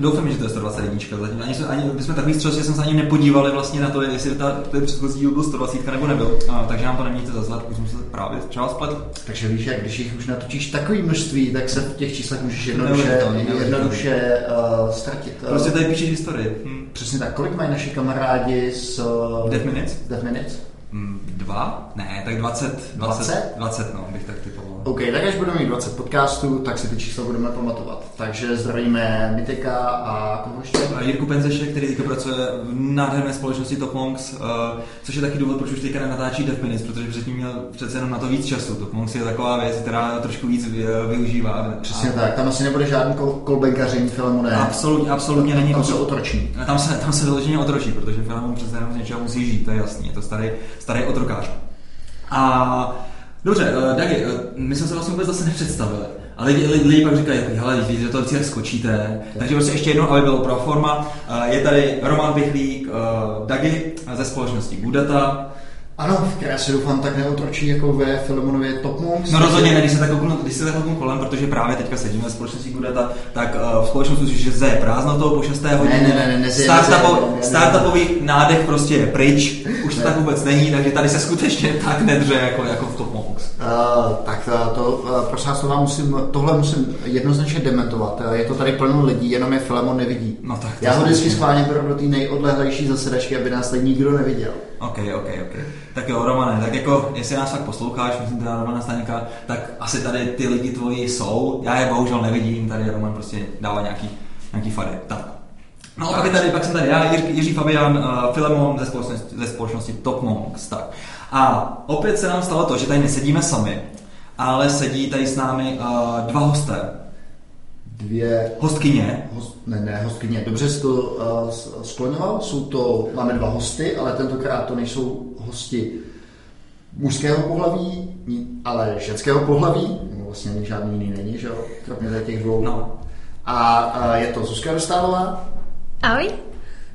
Doufám, že to je 121. Zatím ani, ani my jsme takový střel, že jsem se ani nepodívali vlastně na to, jestli ta, ten předchozí díl byl 120 nebo nebyl. A, takže nám to nemějte za zlat, už jsem se právě třeba spletl. Takže víš, jak když jich už natočíš takový množství, tak se v těch číslech můžeš jednoduše, jednoduše uh, ztratit. Prostě tady píšeš historii. Hm. Přesně tak. Kolik mají naši kamarádi z uh, Death Minutes? Death Minutes? Mm, dva? Ne, tak 20. 20? 20, no, bych tak. OK, tak až budeme mít 20 podcastů, tak si ty čísla budeme pamatovat. Takže zdravíme Miteka a koho ještě? Jirku Penzeše, který teďka pracuje v nádherné společnosti Top Monks, uh, což je taky důvod, proč už teďka natáčí Death Minutes, protože předtím měl přece jenom na to víc času. Top Monks je taková věc, která trošku víc využívá. Přesně a... tak, tam asi nebude žádný kol- kolbenkaření Filemone. Absolutně, absolutně není. Tam se otročí. Tam se, tam se vyloženě otročí, protože Filemon přece jenom z něčeho musí žít, to je jasný, je to starý, starý otrokář. A Dobře, uh, Dagi, uh, my jsme se vlastně vůbec zase nepředstavili. Ale lidi, lidi, lidi pak říkají, hele, když do toho vždycky skočíte. Takže prostě ještě jednou, aby bylo pro forma. Uh, je tady Roman Vychlík, uh, Dagi ze společnosti Budata. Ano, já si doufám, tak neotročí jako ve Filemonově Top Monks. No rozhodně ne, když se tak kouknu, když se tak kouknu kolem, protože právě teďka sedíme ve společnosti Gudata, tak uh, v společnosti že je prázdno toho po 6. hodině. Ne, ne, ne, ne, Startupo, startupový nádech prostě je pryč, už to ne. tak vůbec není, takže tady se skutečně tak nedře jako, jako v Top Monks. Uh, tak to, uh, prosím vás, to musím, tohle musím jednoznačně dementovat. Je to tady plno lidí, jenom je Filemon nevidí. No tak Já ho vždycky schválně beru do té nejodlehlejší zasedačky, aby nás tady nikdo neviděl. OK, OK, OK. Tak jo, Romane, tak jako, jestli nás fakt posloucháš, myslím teda Romana Staňka, tak asi tady ty lidi tvoji jsou. Já je bohužel nevidím, tady Roman prostě dává nějaký, nějaký fady. Tak. No a pak, tady, pak jsem tady já, Jiří, Jiří Fabian, uh, Filemon ze společnosti, ze společnosti Top Monks. Tak. A opět se nám stalo to, že tady nesedíme sami, ale sedí tady s námi uh, dva hosté dvě... Hostkyně? Host, ne, ne, hostkyně. Dobře jsi to uh, skloňoval. Jsou to, máme dva hosty, ale tentokrát to nejsou hosti mužského pohlaví, ale ženského pohlaví. No, vlastně žádný jiný není, že jo? Kromě těch dvou. No. A uh, je to Zuzka Dostálová. Ahoj.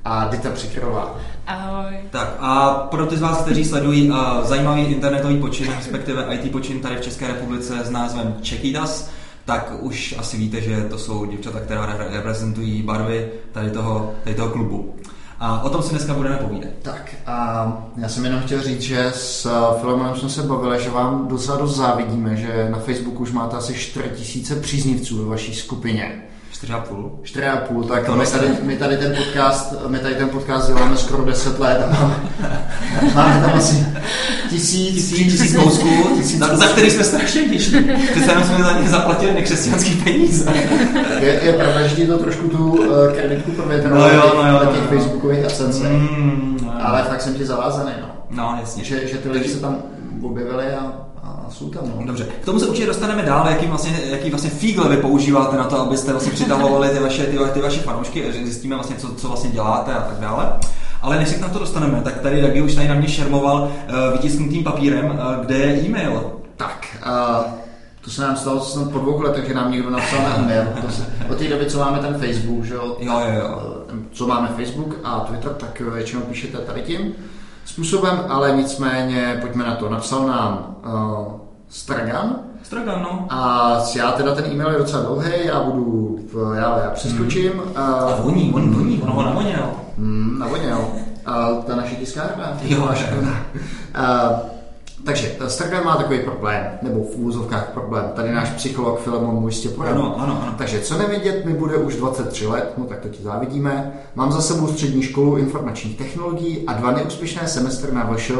A Dita Přikrová. Ahoj. Tak a pro ty z vás, kteří sledují uh, zajímavý internetový počin, respektive IT počin tady v České republice s názvem Čekýdas, tak už asi víte, že to jsou děvčata, která reprezentují barvy tady toho, tady toho klubu. A o tom si dneska budeme povídat. Tak a já jsem jenom chtěl říct, že s Filemonem jsme se bavili, že vám docela dost závidíme, že na Facebooku už máte asi 4000 příznivců ve vaší skupině. 4,5. 4,5, tak my tady, my tady, ten podcast, my tady ten podcast děláme skoro 10 let a máme, máme tam asi tisíc, tisíc, tisíc kousků, tisíc za, za který jsme strašně vděční. Přece jenom jsme za ně zaplatili nekřesťanský peníze. je, je pravda, že ti to trošku tu uh, kreditku provětralo no jo, no jo, na těch no, facebookových ascensech. Mm, no, ale fakt jsem ti zavázaný, no. No, jasně. Že, že ty lidi se tam objevili a jsou tam. No. Dobře, k tomu se určitě dostaneme dál, jaký vlastně, jaký vlastně fígle vy používáte na to, abyste vlastně přitahovali ty vaše, ty, ty vaše fanoušky, zjistíme vlastně, co, co vlastně děláte a tak dále. Ale než se k na to dostaneme, tak tady Dagi už tady na mě šermoval uh, vytisknutým papírem, uh, kde je e-mail. Tak, uh, to se nám stalo snad po dvou letech, že nám někdo napsal na e-mail. To se, od té doby, co máme ten Facebook, že jo? Jo, jo, jo. Co máme Facebook a Twitter, tak většinou píšete tady tím způsobem, ale nicméně pojďme na to. Napsal nám uh, Stragan. Stragan, no. A já teda ten e-mail je docela dlouhý, já budu, já, já přeskočím. Hmm. Uh, a voní, on voní, on ho navoněl. Hmm, navoněl. A ta naše tiskárna. Jo, až uh, takže Stargram má takový problém, nebo v úvozovkách problém. Tady náš psycholog Filemon mu jistě poradí. Ano, ano, ano. Takže co nevědět, mi bude už 23 let, no tak to ti závidíme. Mám za sebou střední školu informačních technologií a dva neúspěšné semestry na VŠ, uh,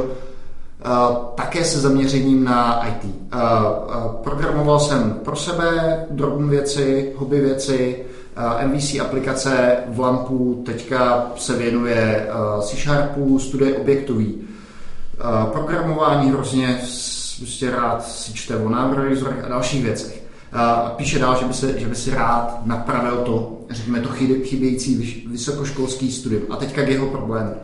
také se zaměřením na IT. Uh, programoval jsem pro sebe drobné věci, hobby věci, MVC aplikace v Lampu, teďka se věnuje C Sharpu, studie objektový programování hrozně prostě rád si čte o návrhizorech a dalších věcech. A píše dál, že by, se, že by si rád napravil to, řekněme, to chybějící vysokoškolský studium. A teďka k jeho problému.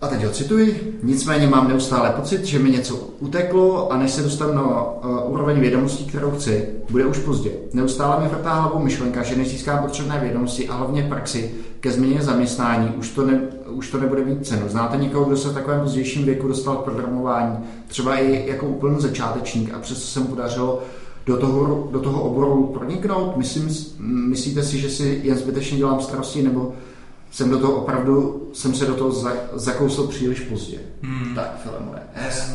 A teď ho cituji. Nicméně mám neustále pocit, že mi něco uteklo a než se dostanu na uh, úroveň vědomostí, kterou chci, bude už pozdě. Neustále mi vrtá hlavou myšlenka, že než získám potřebné vědomosti a hlavně praxi ke změně zaměstnání, už to, ne, už to nebude mít cenu. Znáte někoho, kdo se v takovém pozdějším věku dostal k programování, třeba i jako úplný začátečník a přesto se mu podařilo do toho, do toho oboru proniknout? Myslím, myslíte si, že si jen zbytečně dělám starosti, nebo jsem do toho opravdu, jsem se do toho za, zakousl příliš pozdě. Hmm. Tak, Filemone.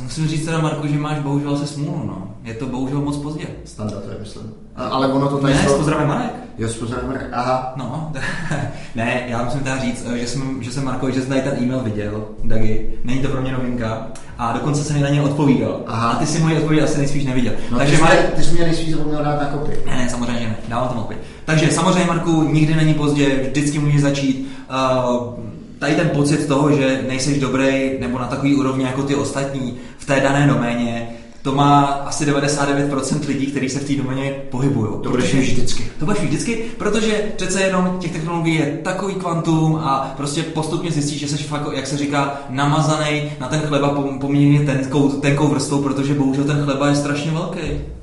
Musím říct teda, Marko, že máš bohužel se smůlu, no. Je to bohužel moc pozdě. Standa to je, myslím. A, ale ono to tady... Ne, to... pozdravím Marek. Jo, pozdravím Marek, aha. No, ne, já musím teda říct, že jsem, že jsem Marko, že jsem tady ten e-mail viděl, Dagi. Není to pro mě novinka. A dokonce jsem mi na ně odpovídal. Aha. A ty si moje odpověď asi nejspíš neviděl. No, Takže ty, Marek... jsi, ty jsi mě nejspíš zapomněl dát na kopy. Ne, ne, samozřejmě ne. Dávám tam opět. Takže samozřejmě, Marku, nikdy není pozdě, vždycky můžeš začít. Uh, tady ten pocit toho, že nejseš dobrý nebo na takový úrovni jako ty ostatní v té dané doméně, to má asi 99% lidí, kteří se v té doméně pohybují. To budeš vždycky. To budeš vždycky, protože přece jenom těch technologií je takový kvantum a prostě postupně zjistíš, že jsi fakt, jak se říká, namazaný na ten chleba poměrně tenkou, tenkou vrstvou, protože bohužel ten chleba je strašně velký.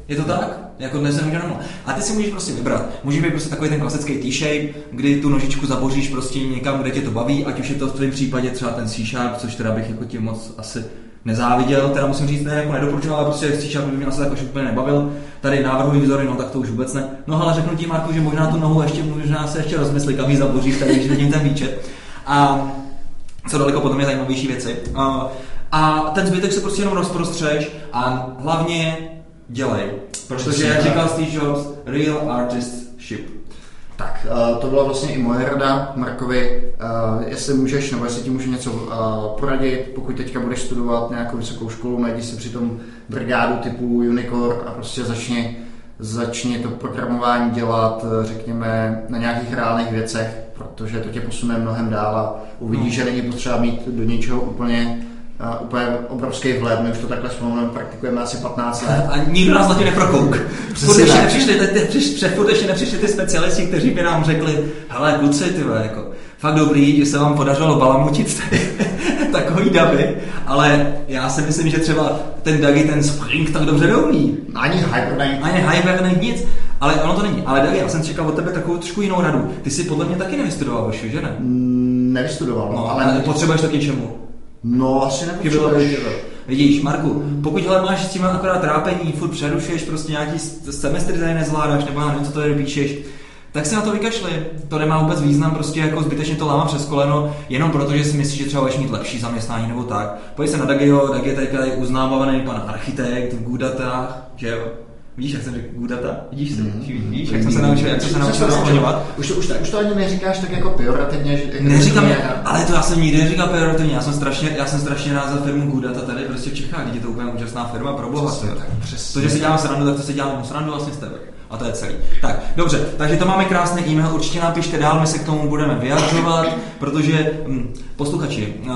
Je to tak? Jako dnes nemůže normál. A ty si můžeš prostě vybrat. Můžeš být prostě takový ten klasický T-shape, kdy tu nožičku zaboříš prostě někam, kde tě to baví, ať už je to v tvém případě třeba ten C-sharp, což teda bych jako ti moc asi nezáviděl, teda musím říct, ne, jako nedoporučoval, ale prostě C-sharp by mě asi tak už úplně nebavil. Tady návrhový vzory, no tak to už vůbec ne. No ale řeknu ti, Marku, že možná tu nohu ještě, možná se ještě rozmyslí, kam ji zaboříš, tady když vidím ten výčet. A co daleko potom je zajímavější věci. A, a ten zbytek se prostě jenom rozprostřeš a hlavně dělej. Protože, jak říkal Steve Jobs, real artist ship. Tak, uh, to byla vlastně i moje rada Markovi, uh, jestli můžeš, nebo jestli ti můžu něco uh, poradit, pokud teďka budeš studovat nějakou vysokou školu, najdi si přitom brigádu typu Unicore a prostě začni, začni to programování dělat, řekněme, na nějakých reálných věcech, protože to tě posune mnohem dál a uvidíš, no. že není potřeba mít do něčeho úplně uh, úplně obrovský vhled. My už to takhle s praktikujeme asi 15 let. A nikdo nás zatím neprokouk. Ještě nepřišli, před furt ještě nepřišli ty specialisti, kteří by nám řekli, hele kluci, ty jako, fakt dobrý, že se vám podařilo balamutit tady takový davy, ale já si myslím, že třeba ten Dagi, ten Spring tak dobře neumí. Ani Hibernate. Ani Hibernate nic. Ale ono to není. Ale Dagi, já jsem čekal od tebe takovou trošku jinou radu. Ty jsi podle mě taky nevystudoval, že ne? Mm, nevystudoval, no, ale... ale potřebuješ to k něčemu. No, asi nepotřebuješ. Vidíš, Marku, pokud hele máš s tím akorát trápení, furt přerušuješ, prostě nějaký semestr tady nezvládáš, nebo já nevím, co tady píšeš, tak si na to vykašli. To nemá vůbec význam, prostě jako zbytečně to láma přes koleno, jenom proto, že si myslíš, že třeba budeš mít lepší zaměstnání nebo tak. Pojď se na Dagio, Dagi je tady uznávaný pan architekt v Gudatách, že jo? Víš, jak jsem řekl Gudata? Vidíš, mm. víš, jak jsem se naučil, jak jsem se naučil skloňovat? Už to, už, už to ani neříkáš tak jako pejorativně. Že, jako Neříkám, je, ale to já jsem nikdy neříkal pejorativně. Já jsem strašně, já jsem strašně rád za firmu Gudata tady prostě v Čechách. Je to úplně úžasná firma pro boha. To, že si dělám srandu, tak to si dělám srandu vlastně z tebe. A to je celý. Tak, dobře, takže to máme krásný e-mail, určitě napište dál, my se k tomu budeme vyjadřovat, protože hm, posluchači, uh,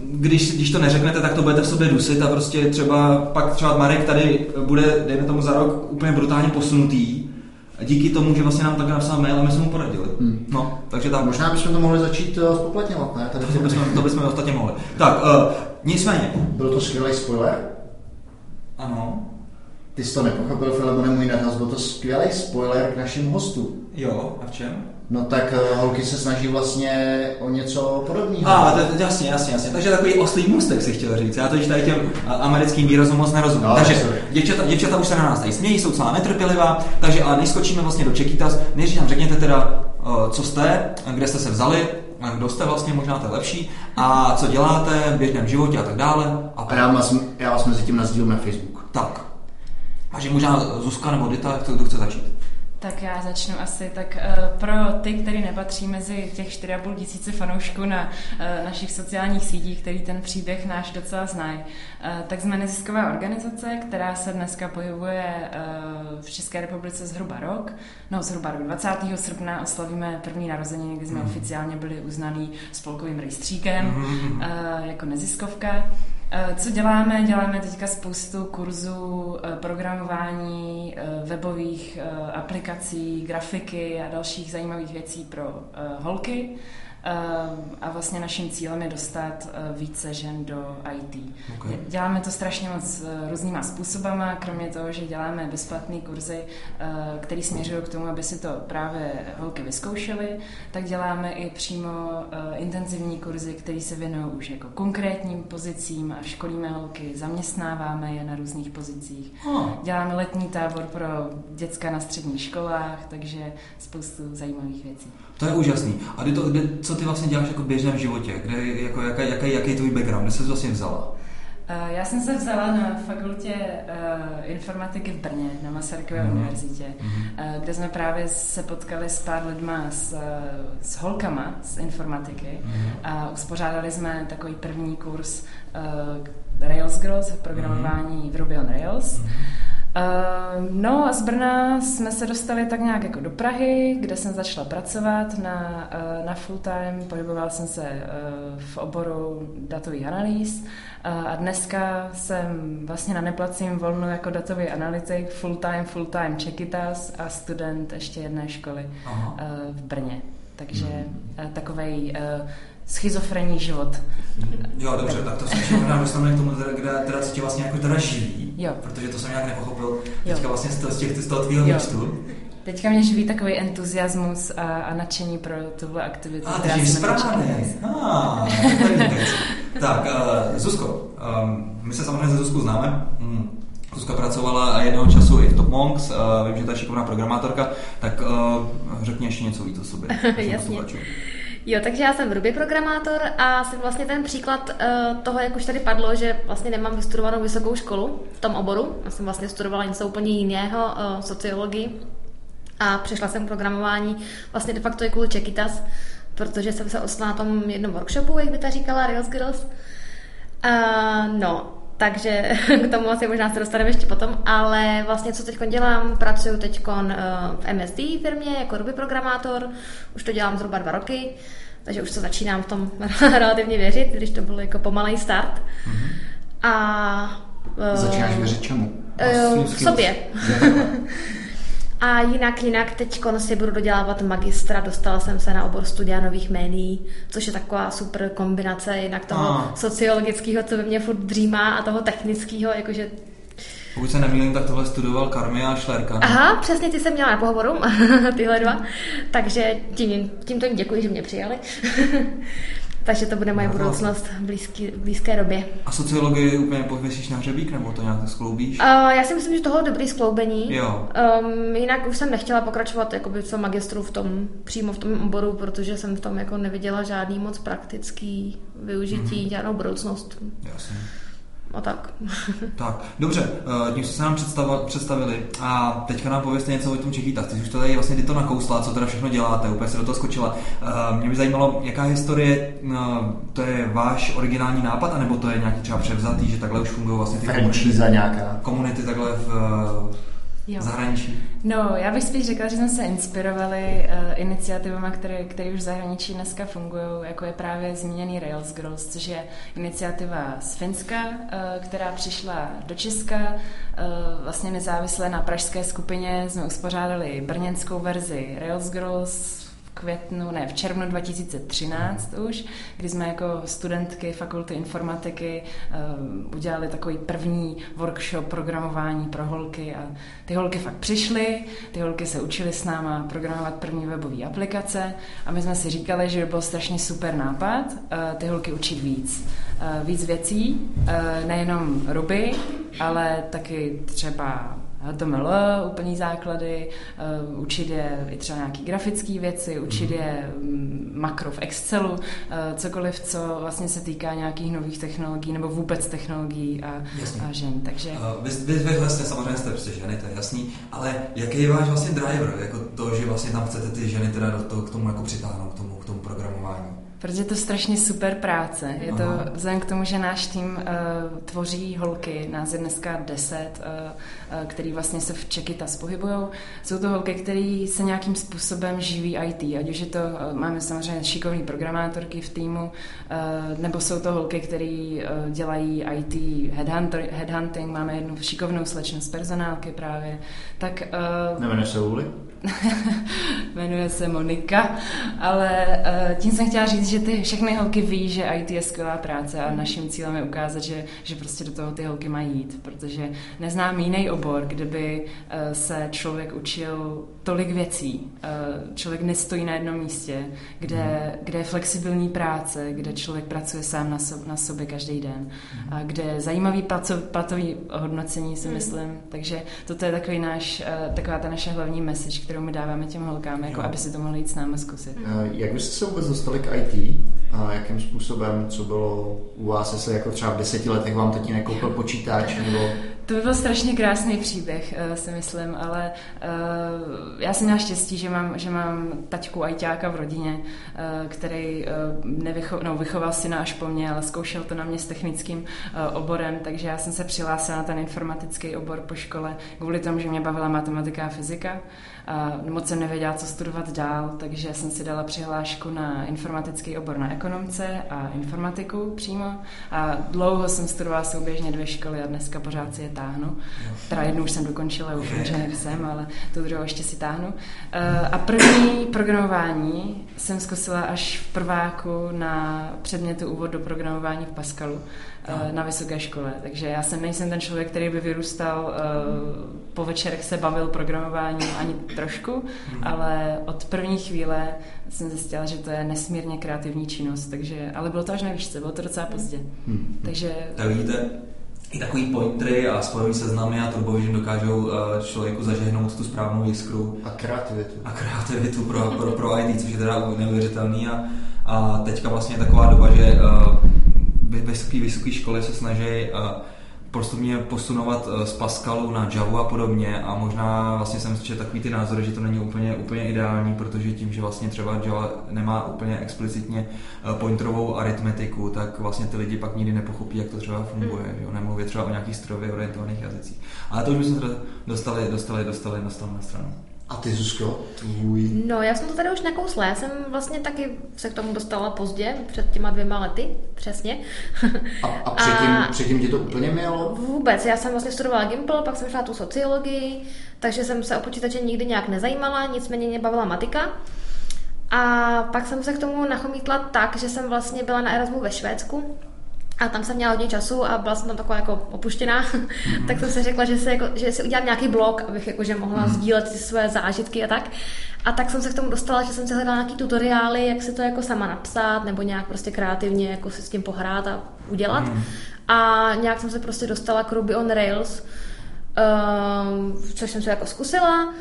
když, když to neřeknete, tak to budete v sobě dusit a prostě třeba pak třeba Marek tady bude, dejme tomu za rok, úplně brutálně posunutý, a díky tomu, že vlastně nám tak napsal mail a my jsme mu poradili. Hmm. No, takže tak. Možná bychom to mohli začít uh, spoplatňovat, ne? Tady to, bychom, to bychom ostatně mohli. Tak, uh, nicméně. Byl to skvělý spoiler? Ano. Ty jsi to nepochopil, Filemone, můj nadhlas, byl to skvělý spoiler k našim hostům. Jo, a v čem? No tak uh, holky se snaží vlastně o něco podobného. A, ah, jasně, jasně, jasně. Takže takový oslý můstek si chtěl říct. Já to tady těm americkým výrazům moc nerozumím. No, takže děvčata, děvčata, už se na nás tady smějí, jsou celá netrpělivá, takže ale než skočíme vlastně do Čekytas, než nám řekněte teda, uh, co jste, kde jste se vzali, kdo jste vlastně, možná to je lepší, a co děláte v běžném životě a tak dále. A, a já, vás, já vás mezi tím nazdílím na Facebook. Tak, takže možná Zuzka nebo Dita, kdo chce začít? Tak já začnu asi. Tak uh, pro ty, kteří nepatří mezi těch 4,5 tisíce fanoušků na uh, našich sociálních sítích, který ten příběh náš docela znají, uh, tak jsme nezisková organizace, která se dneska pohybuje v České republice zhruba rok. No zhruba rok. 20. srpna oslavíme první narozeniny, kdy jsme mm. oficiálně byli uznaný spolkovým rejstříkem mm. jako neziskovka. Eh, co děláme? Děláme teďka spoustu kurzů eh, programování, eh, webových aplikací, grafiky a dalších zajímavých věcí pro holky. A vlastně naším cílem je dostat více žen do IT. Okay. Děláme to strašně moc různýma způsobama, kromě toho, že děláme bezplatné kurzy, které směřují k tomu, aby si to právě holky vyzkoušely, tak děláme i přímo intenzivní kurzy, které se věnují už jako konkrétním pozicím a školíme holky, zaměstnáváme je na různých pozicích. Oh. Děláme letní tábor pro děcka na středních školách, takže spoustu zajímavých věcí. To je úžasný. A ty to, kde, co ty vlastně děláš jako v běžném životě? Kde, jako, jaký, jaký, jaký je tvůj background? Kde jsi vlastně vzala? Eh, já jsem se vzala na fakultě uh, informatiky v Brně, na Masarykové mm. univerzitě, mm. uh, kde jsme právě se potkali s pár lidma, s, s holkama z informatiky mm. a uspořádali jsme takový první kurz uh, Rails Growth, programování mm. v Ruby on Rails. Mm. Uh, no a z Brna jsme se dostali tak nějak jako do Prahy, kde jsem začala pracovat na, uh, na full time, pohybovala jsem se uh, v oboru datových analýz. Uh, a dneska jsem vlastně na neplacím volnu jako datový analytik, full time, full time Čekitas a student ještě jedné školy uh, v Brně. Takže uh, takovej uh, schizofrenní život. Jo, dobře, tak to se možná dostaneme k tomu, kde teda co tě vlastně jako teda živí, jo. protože to jsem nějak nepochopil. Teďka jo. vlastně z z, těch, z toho tvýho výčtu. Teďka mě živí takový entuziasmus a, a nadšení pro tuhle aktivitu. A, takže správně. Ah, tak, uh, Zuzko, um, my se samozřejmě ze Zuzku známe. Mm. Zuzka pracovala jednoho času i v Top Monks, uh, vím, že je šikovná programátorka, tak uh, řekni ještě něco víc o sobě. Jasně. Jo, takže já jsem Ruby programátor a jsem vlastně ten příklad uh, toho, jak už tady padlo, že vlastně nemám vystudovanou vysokou školu v tom oboru. Já jsem vlastně studovala něco úplně jiného, uh, sociologii a přišla jsem k programování vlastně de facto i kvůli Čekitas, protože jsem se osla na tom jednom workshopu, jak by ta říkala, Rails Girls. Uh, no, takže k tomu asi možná se dostaneme ještě potom, ale vlastně co teď dělám, pracuji teď eh, v MSD firmě jako Ruby programátor, už to dělám zhruba dva roky, takže už se začínám v tom relativně věřit, když to byl jako pomalý start. Mm-hmm. A Začínáš věřit čemu? Uh, sobě. A jinak, jinak teď si budu dodělávat magistra, dostala jsem se na obor studia nových médií, což je taková super kombinace jinak toho ah. sociologického, co ve mně furt dřímá a toho technického, jakože pokud se nemýlím, tak tohle studoval Karmi a Šlerka. Aha, přesně ty jsem měla na pohovoru, tyhle dva. Takže tím, tímto jim děkuji, že mě přijali. Takže to bude moje no, budoucnost v, blízký, v blízké době. A sociologii úplně pověsíš na hřebík, nebo to nějak skloubíš? Uh, já si myslím, že toho je dobrý skloubení. Jo. Um, jinak už jsem nechtěla pokračovat jakoby co magistru v tom, přímo v tom oboru, protože jsem v tom jako neviděla žádný moc praktický využití, mm-hmm. žádnou budoucnost. Jasně. A tak. tak, dobře, eh, tím jste se nám představili a teďka nám pověste něco o tom Čekýta. Ty už to tady vlastně ty to nakousla, co teda všechno děláte, úplně se do toho skočila. Eh, mě by zajímalo, jaká historie, eh, to je váš originální nápad, anebo to je nějaký třeba převzatý, že takhle už fungují vlastně ty komunity, nějaká. komunity takhle v jo. zahraničí? No, já bych spíš řekla, že jsme se inspirovali uh, iniciativama, které, které už v zahraničí dneska fungují, jako je právě zmíněný Rails Girls, což je iniciativa z Finska, uh, která přišla do Česka. Uh, vlastně nezávisle na pražské skupině jsme uspořádali brněnskou verzi Rails Girls květnu, ne, v červnu 2013 už, kdy jsme jako studentky fakulty informatiky uh, udělali takový první workshop programování pro holky a ty holky fakt přišly, ty holky se učily s náma programovat první webové aplikace a my jsme si říkali, že by byl strašně super nápad uh, ty holky učit víc. Uh, víc věcí, nejenom Ruby, ale taky třeba HTML, úplný základy, uh, učit je i třeba nějaký grafické věci, učit mhm. je um, makro v Excelu, uh, cokoliv, co vlastně se týká nějakých nových technologií nebo vůbec technologií a, a žen. Takže... Vy, vy, vy vlastně samozřejmě jste prostě ženy, to je jasný, ale jaký je váš vlastně driver, jako to, že vlastně tam chcete ty ženy teda do toho, k tomu jako přitáhnout, k tomu, k tomu programování? Protože je to strašně super práce. Je to Aha. vzhledem k tomu, že náš tým uh, tvoří holky, nás je dneska deset, uh, uh, který vlastně se v Čekytas pohybují. Jsou to holky, které se nějakým způsobem živí IT, ať už je to, uh, máme samozřejmě šikovní programátorky v týmu, uh, nebo jsou to holky, které uh, dělají IT headhunter, headhunting, máme jednu šikovnou slečnu z personálky právě. Tak, uh, Nemenuje se Uli? jmenuje se Monika, ale uh, tím jsem chtěla říct, že ty všechny holky ví, že IT je skvělá práce a naším cílem je ukázat, že, že prostě do toho ty holky mají jít, protože neznám jiný obor, kde by uh, se člověk učil tolik věcí, uh, člověk nestojí na jednom místě, kde, kde je flexibilní práce, kde člověk pracuje sám na, so, na sobě každý den, a kde je zajímavý platový hodnocení, si myslím, takže toto je takový náš, uh, taková ta naše hlavní message, kterou my dáváme těm holkám, jako aby si to mohli jít s námi zkusit. Jak byste se vůbec dostali k IT? A jakým způsobem, co bylo u vás, jestli jako třeba v deseti letech vám tatínek nekoupil počítač, nebo to by byl strašně krásný příběh, uh, si myslím, ale uh, já jsem měla štěstí, že mám, že mám taťku ajťáka v rodině, který nevycho, no, vychoval syna až po mně, ale zkoušel to na mě s technickým oborem, takže já jsem se přihlásila na ten informatický obor po škole kvůli tomu, že mě bavila matematika a fyzika. A moc jsem nevěděla, co studovat dál, takže jsem si dala přihlášku na informatický obor na ekonomce a informatiku přímo. A dlouho jsem studovala souběžně dvě školy a dneska pořád si je táhnu. Teda jednu už jsem dokončila, už okay. jsem, ale tu druhou ještě si táhnu. A první programování jsem zkusila až v prváku na předmětu úvod do programování v Pascalu no. na vysoké škole. Takže já jsem nejsem ten člověk, který by vyrůstal, eh, po večerech se bavil programování ani trošku, hmm. ale od první chvíle jsem zjistila, že to je nesmírně kreativní činnost, takže, ale bylo to až na výšce, bylo to docela pozdě. Hmm. Takže... Tak vidíte, i takový pointry a spojový seznamy a turbovision dokážou eh, člověku zažehnout tu správnou jiskru. A kreativitu. A kreativitu pro, pro, pro IT, což je teda neuvěřitelný. A, a teďka vlastně je taková doba, že vysoké vysoké školy se snaží uh, postupně posunovat z Pascalu na Java a podobně a možná vlastně jsem slyšel takový ty názory, že to není úplně, úplně ideální, protože tím, že vlastně třeba Java nemá úplně explicitně pointerovou aritmetiku, tak vlastně ty lidi pak nikdy nepochopí, jak to třeba funguje, mm. že nemluví třeba o nějakých strojově orientovaných jazycích. Ale to už jsme se dostali, dostali, dostali, dostali na stranu. A ty, Zuzko, tvůj? No, já jsem to tady už nakousla. Já jsem vlastně taky se k tomu dostala pozdě, před těma dvěma lety, přesně. A, a předtím, a předtím ti to úplně mělo? Vůbec. Já jsem vlastně studovala Gimple, pak jsem šla tu sociologii, takže jsem se o počítače nikdy nějak nezajímala, nicméně mě bavila matika. A pak jsem se k tomu nachomítla tak, že jsem vlastně byla na Erasmu ve Švédsku, a tam jsem měla hodně času a byla jsem tam taková jako opuštěná, mm-hmm. tak jsem si řekla, že si, jako, že si udělám nějaký blog, abych jako, že mohla mm-hmm. sdílet si své zážitky a tak. A tak jsem se k tomu dostala, že jsem si hledala nějaký tutoriály, jak si to jako sama napsat, nebo nějak prostě kreativně jako si s tím pohrát a udělat. Mm-hmm. A nějak jsem se prostě dostala k Ruby on Rails, um, což jsem si jako zkusila.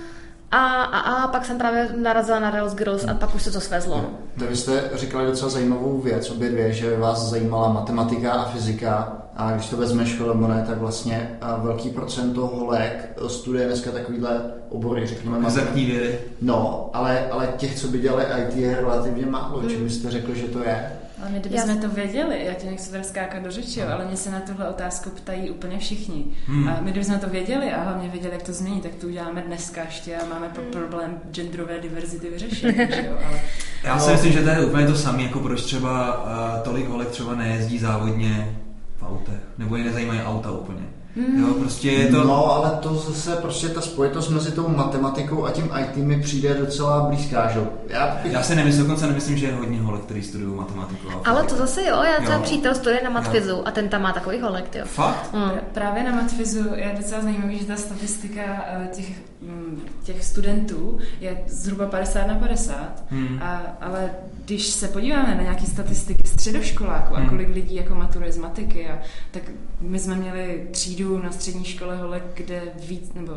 A, a, a pak jsem právě narazila na Rails Girls a pak už se to svezlo. No. To vy jste říkali docela zajímavou věc, obě dvě, že vás zajímala matematika a fyzika a když to vezmeš nebo ne, tak vlastně velký procento holek studuje dneska takovýhle obory, řekněme. Exaktní vědy. No, ale, ale těch, co by dělali IT, je relativně málo. Mm. Čím byste řekl, že to je? Ale my kdybychom to věděli, já tě nechci tady skákat do řeči, no. ale mě se na tuhle otázku ptají úplně všichni. Hmm. A my kdybychom to věděli a hlavně věděli, jak to změnit, tak to uděláme dneska ještě a máme hmm. problém genderové diverzity vyřešit. jo, ale... Já si myslím, že to je úplně to samé, jako proč třeba uh, tolik holek třeba nejezdí závodně v autech, nebo je nezajímají auta úplně. Mm. Jo, prostě je to... No, ale to zase prostě ta spojitost mezi tou matematikou a tím IT mi přijde docela blízká, že? Já, bych... já si nemyslím, dokonce nemyslím, že je hodně holek, který studují matematiku. A ale to zase jo, já třeba přítel studuje na matfizu a ten tam má takový holek, jo. Fakt? Mm. Právě na matfizu je docela zajímavý, že ta statistika eh, těch, mm, těch studentů je zhruba 50 na 50, mm. a, ale když se podíváme na nějaké statistiky středoškoláků a hmm. kolik lidí jako maturuje z matiky, a, tak my jsme měli třídu na střední škole holek, kde víc, nebo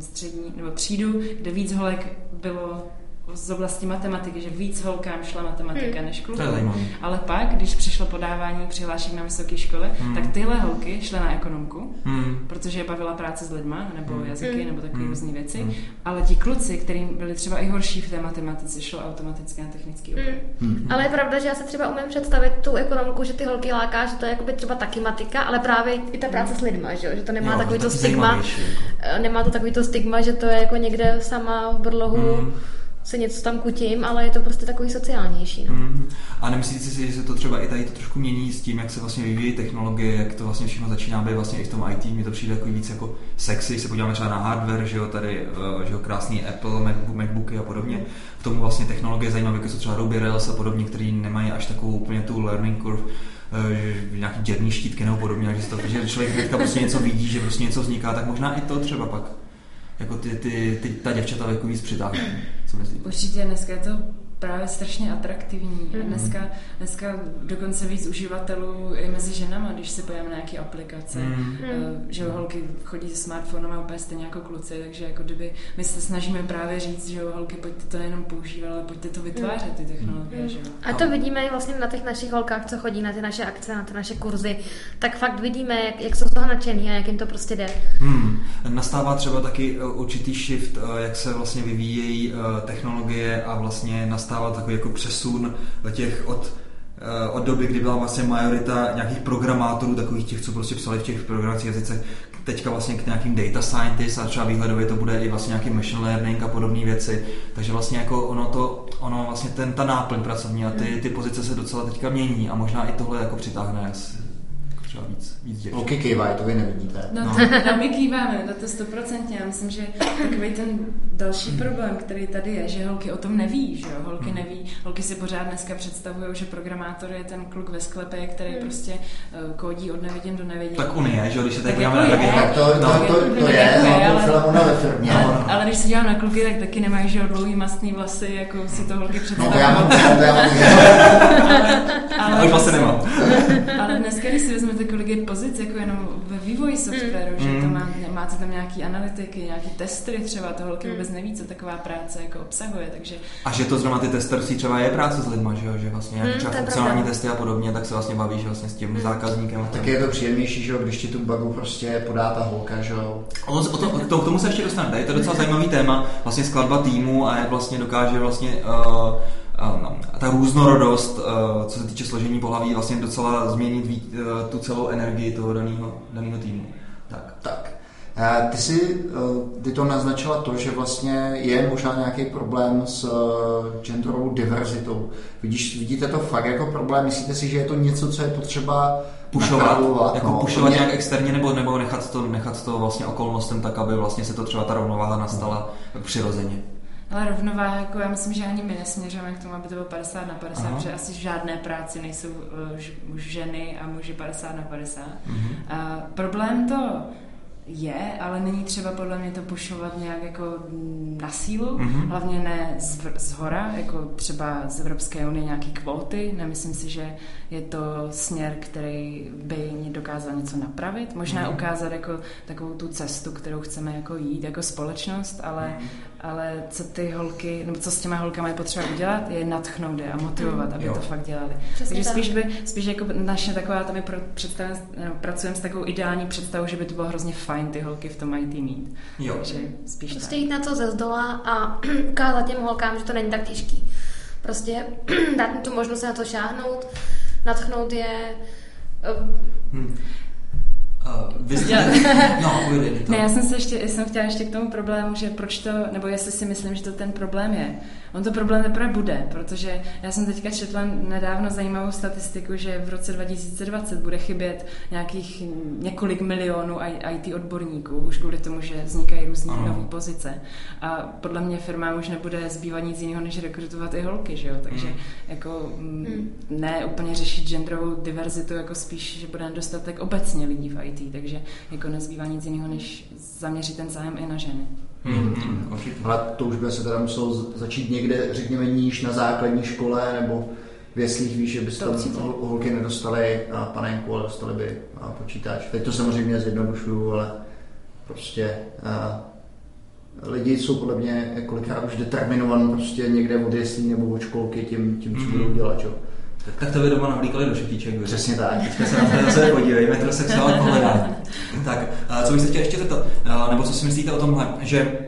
střední, nebo třídu, kde víc holek bylo z oblasti matematiky, že víc holkám šla matematika hmm. než klukům. Ale pak, když přišlo podávání přihlášek na vysoké škole, hmm. tak tyhle holky šly na ekonomku, hmm. protože je bavila práce s lidma, nebo hmm. jazyky, hmm. nebo takové hmm. různé věci. Hmm. Ale ti kluci, kterým byli třeba i horší v té matematice, šlo automaticky na technický obor. Hmm. Hmm. Ale je pravda, že já se třeba umím představit tu ekonomku, že ty holky láká, že to je jakoby třeba taky matika, ale právě i ta práce hmm. s lidma, že, že to nemá jo, takový to stigma, jako. nemá to takový to stigma, že to je jako někde sama v brlohu. Hmm se něco tam kutím, ale je to prostě takový sociálnější. No. Mm. A nemyslíte si, že se to třeba i tady to trošku mění s tím, jak se vlastně vyvíjí technologie, jak to vlastně všechno začíná být vlastně i v tom IT, mi to přijde takový víc jako sexy, se podíváme třeba na hardware, že jo, tady, eh, že jo, krásný Apple, Macbook, Macbooky a podobně. K tomu vlastně technologie zajímavé, jako jsou třeba Ruby Rails a podobně, který nemají až takovou úplně tu learning curve, eh, nějaký děrný štítky nebo podobně, že, to, že člověk hnedka prostě něco vidí, že prostě něco vzniká, tak možná i to třeba pak jako ty, ty, ty ta děvčata jako víc přitáhne. Co myslíte? Určitě dneska je to právě strašně atraktivní. Mm-hmm. Dneska, dneska dokonce víc uživatelů i mezi ženama, když se pojeme na nějaké aplikace, mm-hmm. že holky chodí se smartphonem a úplně stejně jako kluci, takže jako kdyby my se snažíme právě říct, že holky, pojďte to nejenom používat, ale pojďte to vytvářet, ty technologie, mm-hmm. že jo. A to vidíme i vlastně na těch našich holkách, co chodí na ty naše akce, na ty naše kurzy, tak fakt vidíme, jak, jak jsou z toho nadšený a jak jim to prostě jde. Hmm. Nastává třeba taky určitý shift, jak se vlastně vyvíjejí technologie a vlastně nastává nastával takový jako přesun těch od eh, od doby, kdy byla vlastně majorita nějakých programátorů, takových těch, co prostě psali v těch programovacích jazycích, teďka vlastně k nějakým data scientist a třeba výhledově to bude i vlastně nějaký machine learning a podobné věci. Takže vlastně jako ono to, ono vlastně ten, ta náplň pracovní a ty, ty pozice se docela teďka mění a možná i tohle jako přitáhne třeba víc, víc děvčat. Holky kývají, to vy nevidíte. No, no. no my kýváme, na to stoprocentně. Já myslím, že takový ten další problém, který tady je, že holky o tom neví, že jo? Holky hmm. neví, holky si pořád dneska představují, že programátor je ten kluk ve sklepě, který hmm. prostě uh, kódí od nevidím do nevidím. Tak on je, že když se tak jako podíváme na tak to, no, to, to, to, je, no, ale, ve firmě. Ale, ale když se dívám na kluky, tak taky nemají, že dlouhý mastný vlasy, jako si to holky představují. No to já mám, to já mám. ale, ale, ale, nemám. ale dneska, když si vezmete, kolik je pozic jako jenom ve vývoji softwaru, mm. že to mm. má, máte tam nějaký analytiky, nějaký testery třeba, to holky mm. vůbec neví, co taková práce jako obsahuje, takže... A že to zrovna ty testerství třeba je práce s lidma, že, jo? že vlastně mm, třeba funkcionální testy a podobně, tak se vlastně bavíš vlastně s tím mm. zákazníkem. A tak je to příjemnější, že jo, když ti tu bugu prostě podá ta holka, že jo. O, o to, k tomu se ještě dostane, tady je to docela zajímavý téma, vlastně skladba týmu a jak vlastně dokáže vlastně uh, ta různorodost, eh, co se týče složení pohlaví, vlastně docela změnit eh, tu celou energii toho daného týmu. Tak. tak. Eh, ty si ty to naznačila to, že vlastně je možná nějaký problém s genderovou diverzitou. Vidíš, vidíte to fakt jako problém? Myslíte si, že je to něco, co je potřeba pušovat, jako no, pušovat nějak externě nebo, nebo nechat, to, nechat to vlastně okolnostem tak, aby vlastně se to třeba ta rovnováha nastala no. přirozeně? Ale rovnováha, jako já myslím, že ani my nesměřujeme k tomu, aby to bylo 50 na 50, Aha. protože asi v žádné práci nejsou uh, ženy a muži 50 na 50. Uh-huh. Uh, problém to je, ale není třeba podle mě to pušovat nějak jako na sílu, mm-hmm. hlavně ne z, z hora, jako třeba z Evropské unie nějaký kvóty. Nemyslím si, že je to směr, který by dokázal něco napravit. Možná mm-hmm. ukázat jako takovou tu cestu, kterou chceme jako jít jako společnost, ale, mm-hmm. Ale co ty holky, nebo co s těma holkama je potřeba udělat, je natchnout je a motivovat, aby jo. to fakt dělali. Přesně Takže spíš by, spíš jako naše taková, tam je pro, pracujeme s takovou ideální představou, že by to bylo hrozně fajn ty holky v tom IT mít. Jo. Takže spíš prostě tak. jít na to ze zdola a ukázat těm holkám, že to není tak těžký. Prostě dát tu možnost se na to šáhnout, natchnout je. Hmm. Uh, vy jste... no, to. Ne, já jsem se ještě, jsem chtěla ještě k tomu problému, že proč to, nebo jestli si myslím, že to ten problém je. On to problém teprve bude, protože já jsem teďka četla nedávno zajímavou statistiku, že v roce 2020 bude chybět nějakých několik milionů IT odborníků, už kvůli tomu, že vznikají různé nové pozice. A podle mě firma už nebude zbývat nic jiného, než rekrutovat i holky, že jo? Takže mm. jako mm. ne úplně řešit genderovou diverzitu, jako spíš, že bude nedostatek obecně lidí v IT, takže jako nezbývá nic jiného, než zaměřit ten zájem i na ženy. Hmm, Ale to už by se teda muselo začít někde, řekněme, níž na základní škole nebo v jeslích víš, že by tam holky nedostali panenku, ale dostali by počítač. Teď to samozřejmě zjednodušuju, ale prostě a, lidi jsou podle mě kolikrát už determinovan prostě někde od jeslí nebo od školky tím, tím co mm-hmm. budou dělat. Čo? Tak, tak to by doma navlíkali do šetíček. Přesně tak. Teďka se na to zase podívej, metrosexuál pohledá. tak, co bych se chtěl ještě zeptat, nebo co si myslíte o tomhle, že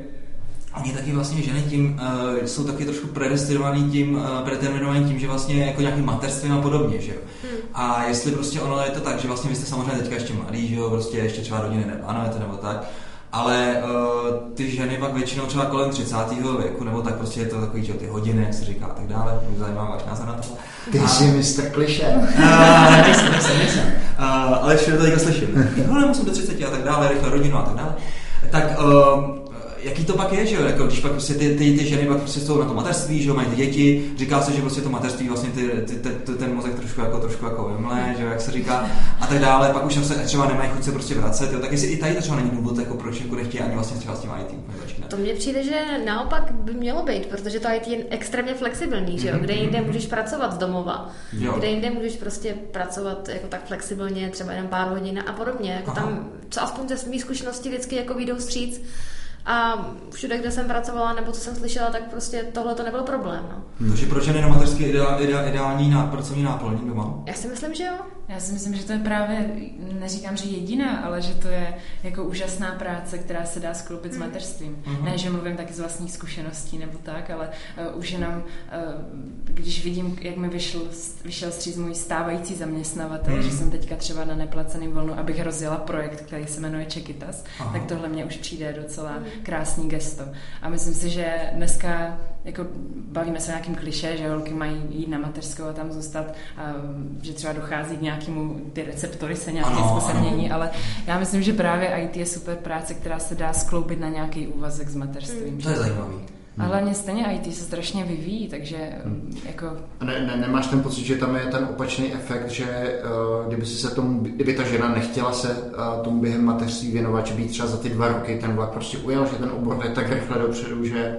Oni taky vlastně ženy tím, uh, jsou taky trošku predestinovaný tím, uh, predeterminovaný tím, že vlastně jako nějakým materstvím a podobně, že jo. Hmm. A jestli prostě ono je to tak, že vlastně vy jste samozřejmě teďka ještě mladý, že jo, prostě ještě třeba rodiny neplánujete nebo tak, ale uh, ty ženy pak většinou třeba kolem 30. věku, nebo tak prostě je to takový, že ty hodiny, jak se říká a tak dále, mě zajímá váš názor na to. Ty a, jsi mistr kliše. Uh, nejsem, nejsem, nejsem. Uh, ale všude to teďka slyším. No, nemusím do 30 a tak dále, rychle rodinu a tak dále. Tak uh, jaký to pak je, že jo, jako, když pak prostě ty, ty, ty ženy pak prostě jsou na to mateřství, že jo, mají ty děti, říká se, že prostě to mateřství vlastně ty, ty, ty, ty, ten mozek trošku jako, trošku jako vymle, že jo, jak se říká, a tak dále, pak už se třeba nemají chuť se prostě vracet, jo, tak jestli i tady to třeba není důvod, jako proč jako nechtějí ani vlastně třeba s tím IT začínat. To mně přijde, že naopak by mělo být, protože to IT je extrémně flexibilní, že jo, kde jinde můžeš pracovat z domova, jo. kde jinde můžeš prostě pracovat jako tak flexibilně, třeba jenom pár hodin a podobně, jako tam, co aspoň ze mých zkušeností vždycky jako výjdou vstříc, a všude, kde jsem pracovala nebo co jsem slyšela, tak prostě tohle to nebyl problém. No. Hmm. Takže proč je na mateřský ideál, ideál, ideální na pracovní náplň doma? Já si myslím, že jo. Já si myslím, že to je právě, neříkám, že jediná, ale že to je jako úžasná práce, která se dá skloubit s hmm. mateřstvím. Mm-hmm. Ne, že mluvím taky z vlastních zkušeností nebo tak, ale uh, už jenom, uh, když vidím, jak mi vyšel, vyšel stříz můj stávající zaměstnavatel, mm-hmm. že jsem teďka třeba na neplaceném volnu, abych rozjela projekt, který se jmenuje Čekitas, Aha. tak tohle mě už přijde docela mm-hmm. krásný gesto. A myslím si, že dneska jako bavíme se o nějakým kliše, že holky mají jít na mateřskou a tam zůstat, a, že třeba dochází k nějakému, ty receptory se nějakým způsobem mění, ale já myslím, že právě IT je super práce, která se dá skloubit na nějaký úvazek s mateřstvím. Mm. To je zajímavý. A hlavně stejně IT se strašně vyvíjí, takže hmm. jako... Ne, ne, nemáš ten pocit, že tam je ten opačný efekt, že uh, kdyby si se tomu, kdyby ta žena nechtěla se uh, tomu během mateřství věnovat, že by třeba za ty dva roky ten vlak prostě ujel, že ten obor je tak rychle dopředu, že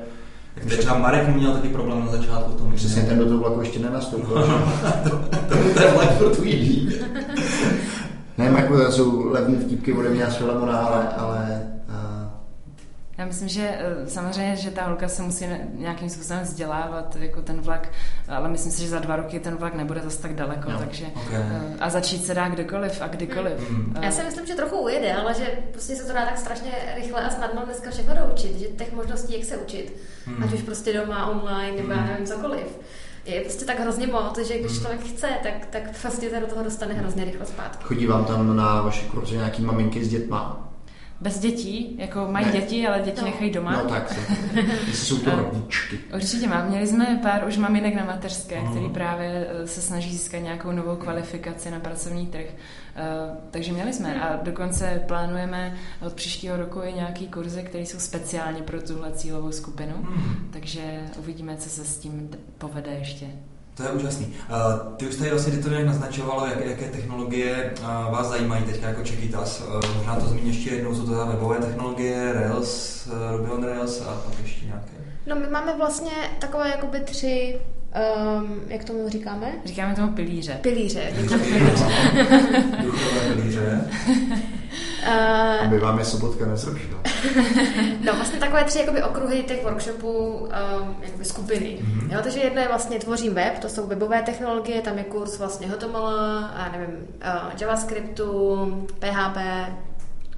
jak třeba Marek měl taky problém na začátku v tom. Přesně ten do toho vlaku ještě nenastoupil. to, to, je vlak pro tu jíždí. ne, to jsou levné vtípky ode mě a ale, ale já myslím, že eh, samozřejmě, že ta holka se musí nějakým způsobem vzdělávat, jako ten vlak, ale myslím si, že za dva roky ten vlak nebude zase tak daleko, no, takže okay. Eh, a začít se dá kdekoliv a kdykoliv. Mm. Já si myslím, že trochu ujede, ale že prostě se to dá tak strašně rychle a snadno dneska všechno doučit, že těch možností, jak se učit, mm. ať už prostě doma, online, nebo já nevím, cokoliv je prostě tak hrozně moc, že když hmm. člověk chce, tak, tak prostě se do toho dostane hrozně rychle zpátky. Chodí vám tam na vaše kurzy nějaký maminky s dětma? Bez dětí, jako mají ne. děti, ale děti no. nechají doma. No tak, jsou to rodičky. Určitě mám. Měli jsme pár už maminek na mateřské, mm. který právě eh, se snaží získat nějakou novou kvalifikaci na pracovní trh. Uh, takže měli jsme a dokonce plánujeme od příštího roku i nějaký kurzy, které jsou speciálně pro tuhle cílovou skupinu, mm. takže uvidíme, co se s tím povede ještě. To je úžasný. Uh, ty už tady vlastně to nějak naznačovalo, jak, jaké technologie uh, vás zajímají teď jako Čekytas. Uh, možná to zmíní ještě jednou, jsou to za webové technologie, Rails, Ruby on Rails a pak ještě nějaké. No my máme vlastně takové jakoby tři Um, jak tomu říkáme? Říkáme tomu pilíře. Pilíře. Duchové pilíře. Uh, Aby vám je sobotka nezrušila. no vlastně takové tři jakoby, okruhy těch workshopů, um, jakoby skupiny. Mm-hmm. Jo, takže jedno je vlastně tvořím web, to jsou webové technologie, tam je kurz vlastně HTML, a nevím, uh, JavaScriptu, PHP,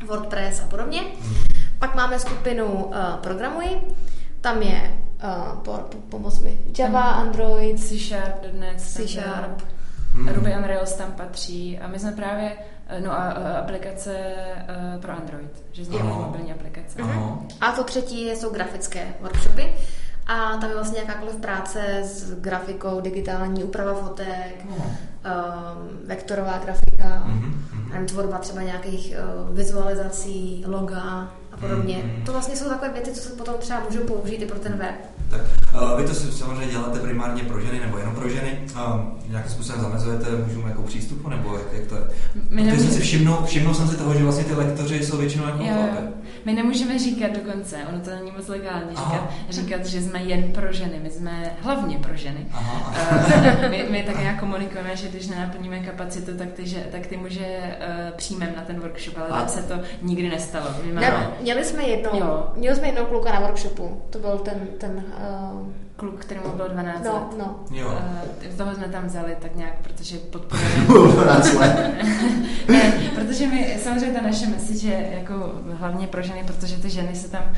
WordPress a podobně. Mm-hmm. Pak máme skupinu uh, Programuj, tam je uh, po, po, pomoc mi, Java, Android, C Sharp, .NET, C Sharp, hmm. Ruby on Rails tam patří a my jsme právě No a aplikace uh, pro Android, že znamená mobilní aplikace. Uh-huh. A to třetí jsou grafické workshopy. A tam je vlastně jakákoliv práce s grafikou, digitální úprava fotek, um, vektorová grafika, uh-huh. tvorba třeba nějakých uh, vizualizací, loga podobně. Uh-huh. To vlastně jsou takové věci, co se potom třeba můžou použít i pro ten web. Tak uh, vy to samozřejmě děláte primárně pro ženy nebo jenom pro ženy. Uh, nějakým způsobem zamezujete mužům jako přístupu, nebo jak, jak to je? My nemůžeme... jsem si všimnul, všimnul jsem si toho, že vlastně ty lektoři jsou většinou jako jo, My nemůžeme říkat dokonce, ono to není moc legální říkat, říkat, že jsme jen pro ženy, my jsme hlavně pro ženy. Aha. Uh, my, my tak nějak komunikujeme, že když nenaplníme kapacitu, tak ty, že, tak ty muže uh, přijmeme na ten workshop, ale tam se to nikdy nestalo. My máme... ne, měli jsme jednou, jo. měli jsme jednou kluka na workshopu, to byl ten, ten uh, kluk, kterému bylo 12 no, let. No. Jo. Uh, toho jsme tam vzali tak nějak, protože podporujeme... 12 let. ne, protože my, samozřejmě ta naše message je jako hlavně pro ženy, protože ty ženy se tam uh,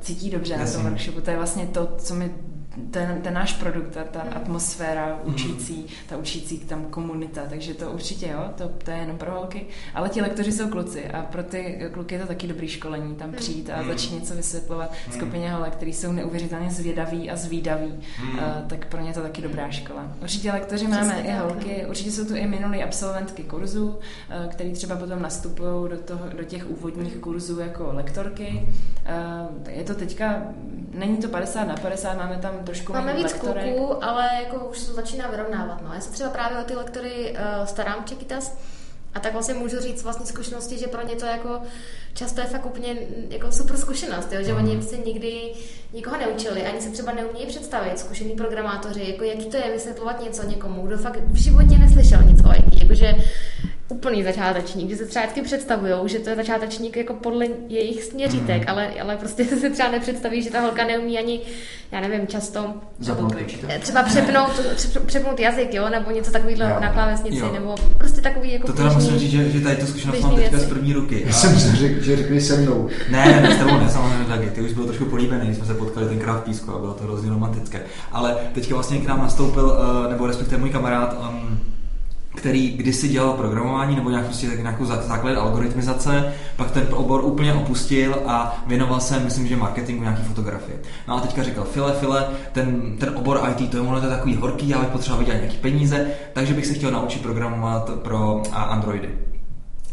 cítí dobře Jasně. na tom workshopu. To je vlastně to, co my ten, ten náš produkt, ta, ta atmosféra učící, ta učící tam komunita, takže to určitě jo, to, to je jenom pro holky, ale ti lektoři jsou kluci a pro ty kluky je to taky dobrý školení, tam přijít a začít něco vysvětlovat skupině holek, který jsou neuvěřitelně zvědaví a zvídaví, uh, tak pro ně to taky dobrá škola. Určitě lektoři máme Přesně i tak, holky, určitě jsou tu i minulý absolventky kurzu, uh, který třeba potom nastupují do, toho, do těch úvodních kurzů jako lektorky. Uh, je to teďka, není to 50 na 50, máme tam trošku Máme víc lektorek. kluků, ale jako už se to začíná vyrovnávat. No. Já se třeba právě o ty lektory uh, starám Čekytas a tak vlastně můžu říct vlastní zkušenosti, že pro ně to jako často je fakt úplně jako super zkušenost, jo? že oni se nikdy nikoho neučili, ani se třeba neumějí představit, zkušení programátoři, jako jaký to je vysvětlovat něco někomu, kdo fakt v životě neslyšel nic o IT, jakože úplný začátečník, že se třeba vždycky představují, že to je začátečník jako podle jejich směřítek, mm. ale, ale prostě se třeba nepředstaví, že ta holka neumí ani, já nevím, často Zapnout třeba přepnout, pře- přepnout jazyk, jo, nebo něco takového na klávesnici, Jo. nebo prostě takový jako To teda běžný- musím říct, že, že tady tu zkušenost mám teďka z věci. první ruky. Já jsem si řekl, že řekli se mnou. Ne, ne, ne, s tebou ne, samozřejmě taky. Ty už byl trošku políbený, když jsme se potkali tenkrát v písku a bylo to hrozně romantické. Ale teďka vlastně k nám nastoupil, eh, nebo respektive můj kamarád, um, který kdysi dělal programování nebo nějak prostě tak nějakou zá- základ algoritmizace, pak ten obor úplně opustil a věnoval se, myslím, že marketingu nějaký fotografie. No a teďka říkal, File, File, ten, ten obor IT, to je možná takový horký, já bych potřeboval vydělat nějaký peníze, takže bych se chtěl naučit programovat pro Androidy.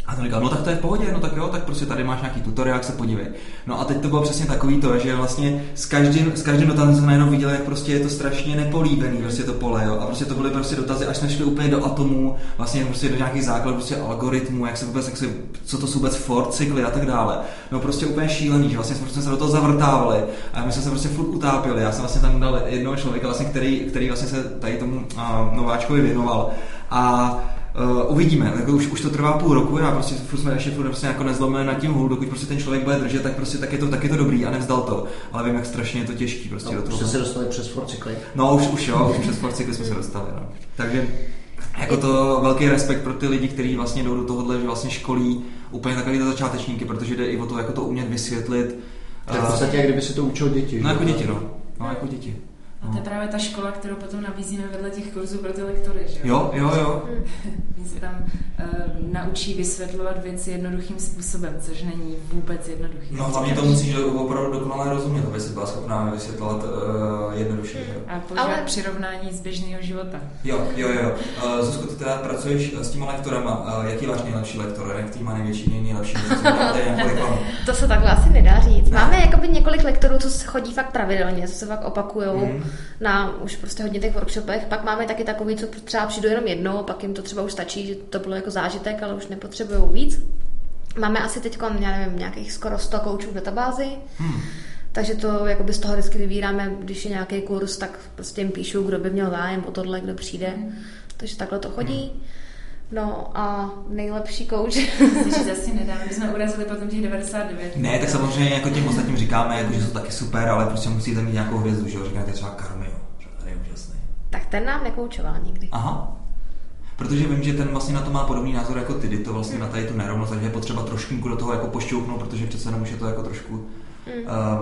A ten říkal, no tak to je v pohodě, no tak jo, tak prostě tady máš nějaký tutoriál, jak se podívej. No a teď to bylo přesně takový to, že vlastně s každým, s každým dotazem jsem najednou viděl, jak prostě je to strašně nepolíbený, prostě to pole, jo. A prostě to byly prostě dotazy, až jsme šli úplně do atomů, vlastně prostě do nějakých základů, prostě algoritmů, jak se vůbec, jak se, co to jsou vůbec for cykly a tak dále. No prostě úplně šílený, že vlastně jsme prostě se do toho zavrtávali a my jsme se prostě furt utápěli. Já jsem vlastně tam dal jednoho člověka, vlastně, který, který vlastně se tady tomu uh, nováčkovi věnoval. A Uh, uvidíme, jako už, už to trvá půl roku, já prostě furt jsme ještě furt prostě jako nezlomili nad tím hůl, dokud prostě ten člověk bude držet, tak prostě tak je to, tak je to dobrý a nevzdal to. Ale vím, jak strašně je to těžký prostě do No, už toho. jste se dostali přes Forcykly. No už, už jo, už přes Forcykly jsme se dostali, no. Takže jako to velký respekt pro ty lidi, kteří vlastně jdou do tohohle, že vlastně školí úplně takový ty začátečníky, protože jde i o to, jako to umět vysvětlit. Tak v podstatě, jak kdyby se to učil děti. no jako děti, no. No jako děti. A to je právě ta škola, kterou potom nabízíme vedle těch kurzů pro ty lektory, že Jo, jo, jo. Oni se tam uh, naučí vysvětlovat věci jednoduchým způsobem, což není vůbec jednoduchý. No hlavně to musíš opravdu dokonale rozumět, aby si byla schopná vysvětlovat uh, jednoduše. že jo. A používat Ale- přirovnání z běžného života. Jo, jo, jo. Uh, Zuzko, ty teda pracuješ s těma lektorama. Uh, jaký je váš nejlepší lektor? Který má největší, nej- nejlepší? To se takhle asi nedá říct. Máme jakoby několik lektorů, co se chodí fakt pravidelně, co se fakt opakujou Mhm. Na už prostě hodně těch workshopech. Pak máme taky takový, co třeba přijdou jenom jednou, pak jim to třeba už stačí, že to bylo jako zážitek, ale už nepotřebují víc. Máme asi teď, já nevím, nějakých skoro 100 koučů v databázi. Hmm. Takže to jakoby z toho vždycky vybíráme, když je nějaký kurz, tak prostě jim píšu, kdo by měl zájem o tohle, kdo přijde. Takže takhle to chodí. No a nejlepší kouč. Když zase nedá, my jsme urazili potom těch 99. Ne, tak samozřejmě jako těm ostatním říkáme, jako, že jsou taky super, ale prostě musíte mít nějakou hvězdu, že jo? Říkáte třeba Karmio, že tady je úžasný. tak ten nám nekoučoval nikdy. Aha. Protože vím, že ten vlastně na to má podobný názor jako ty, to vlastně na tady tu nerovnost, takže je potřeba trošku do toho jako pošťouknout, protože přece jenom už je to jako trošku uh,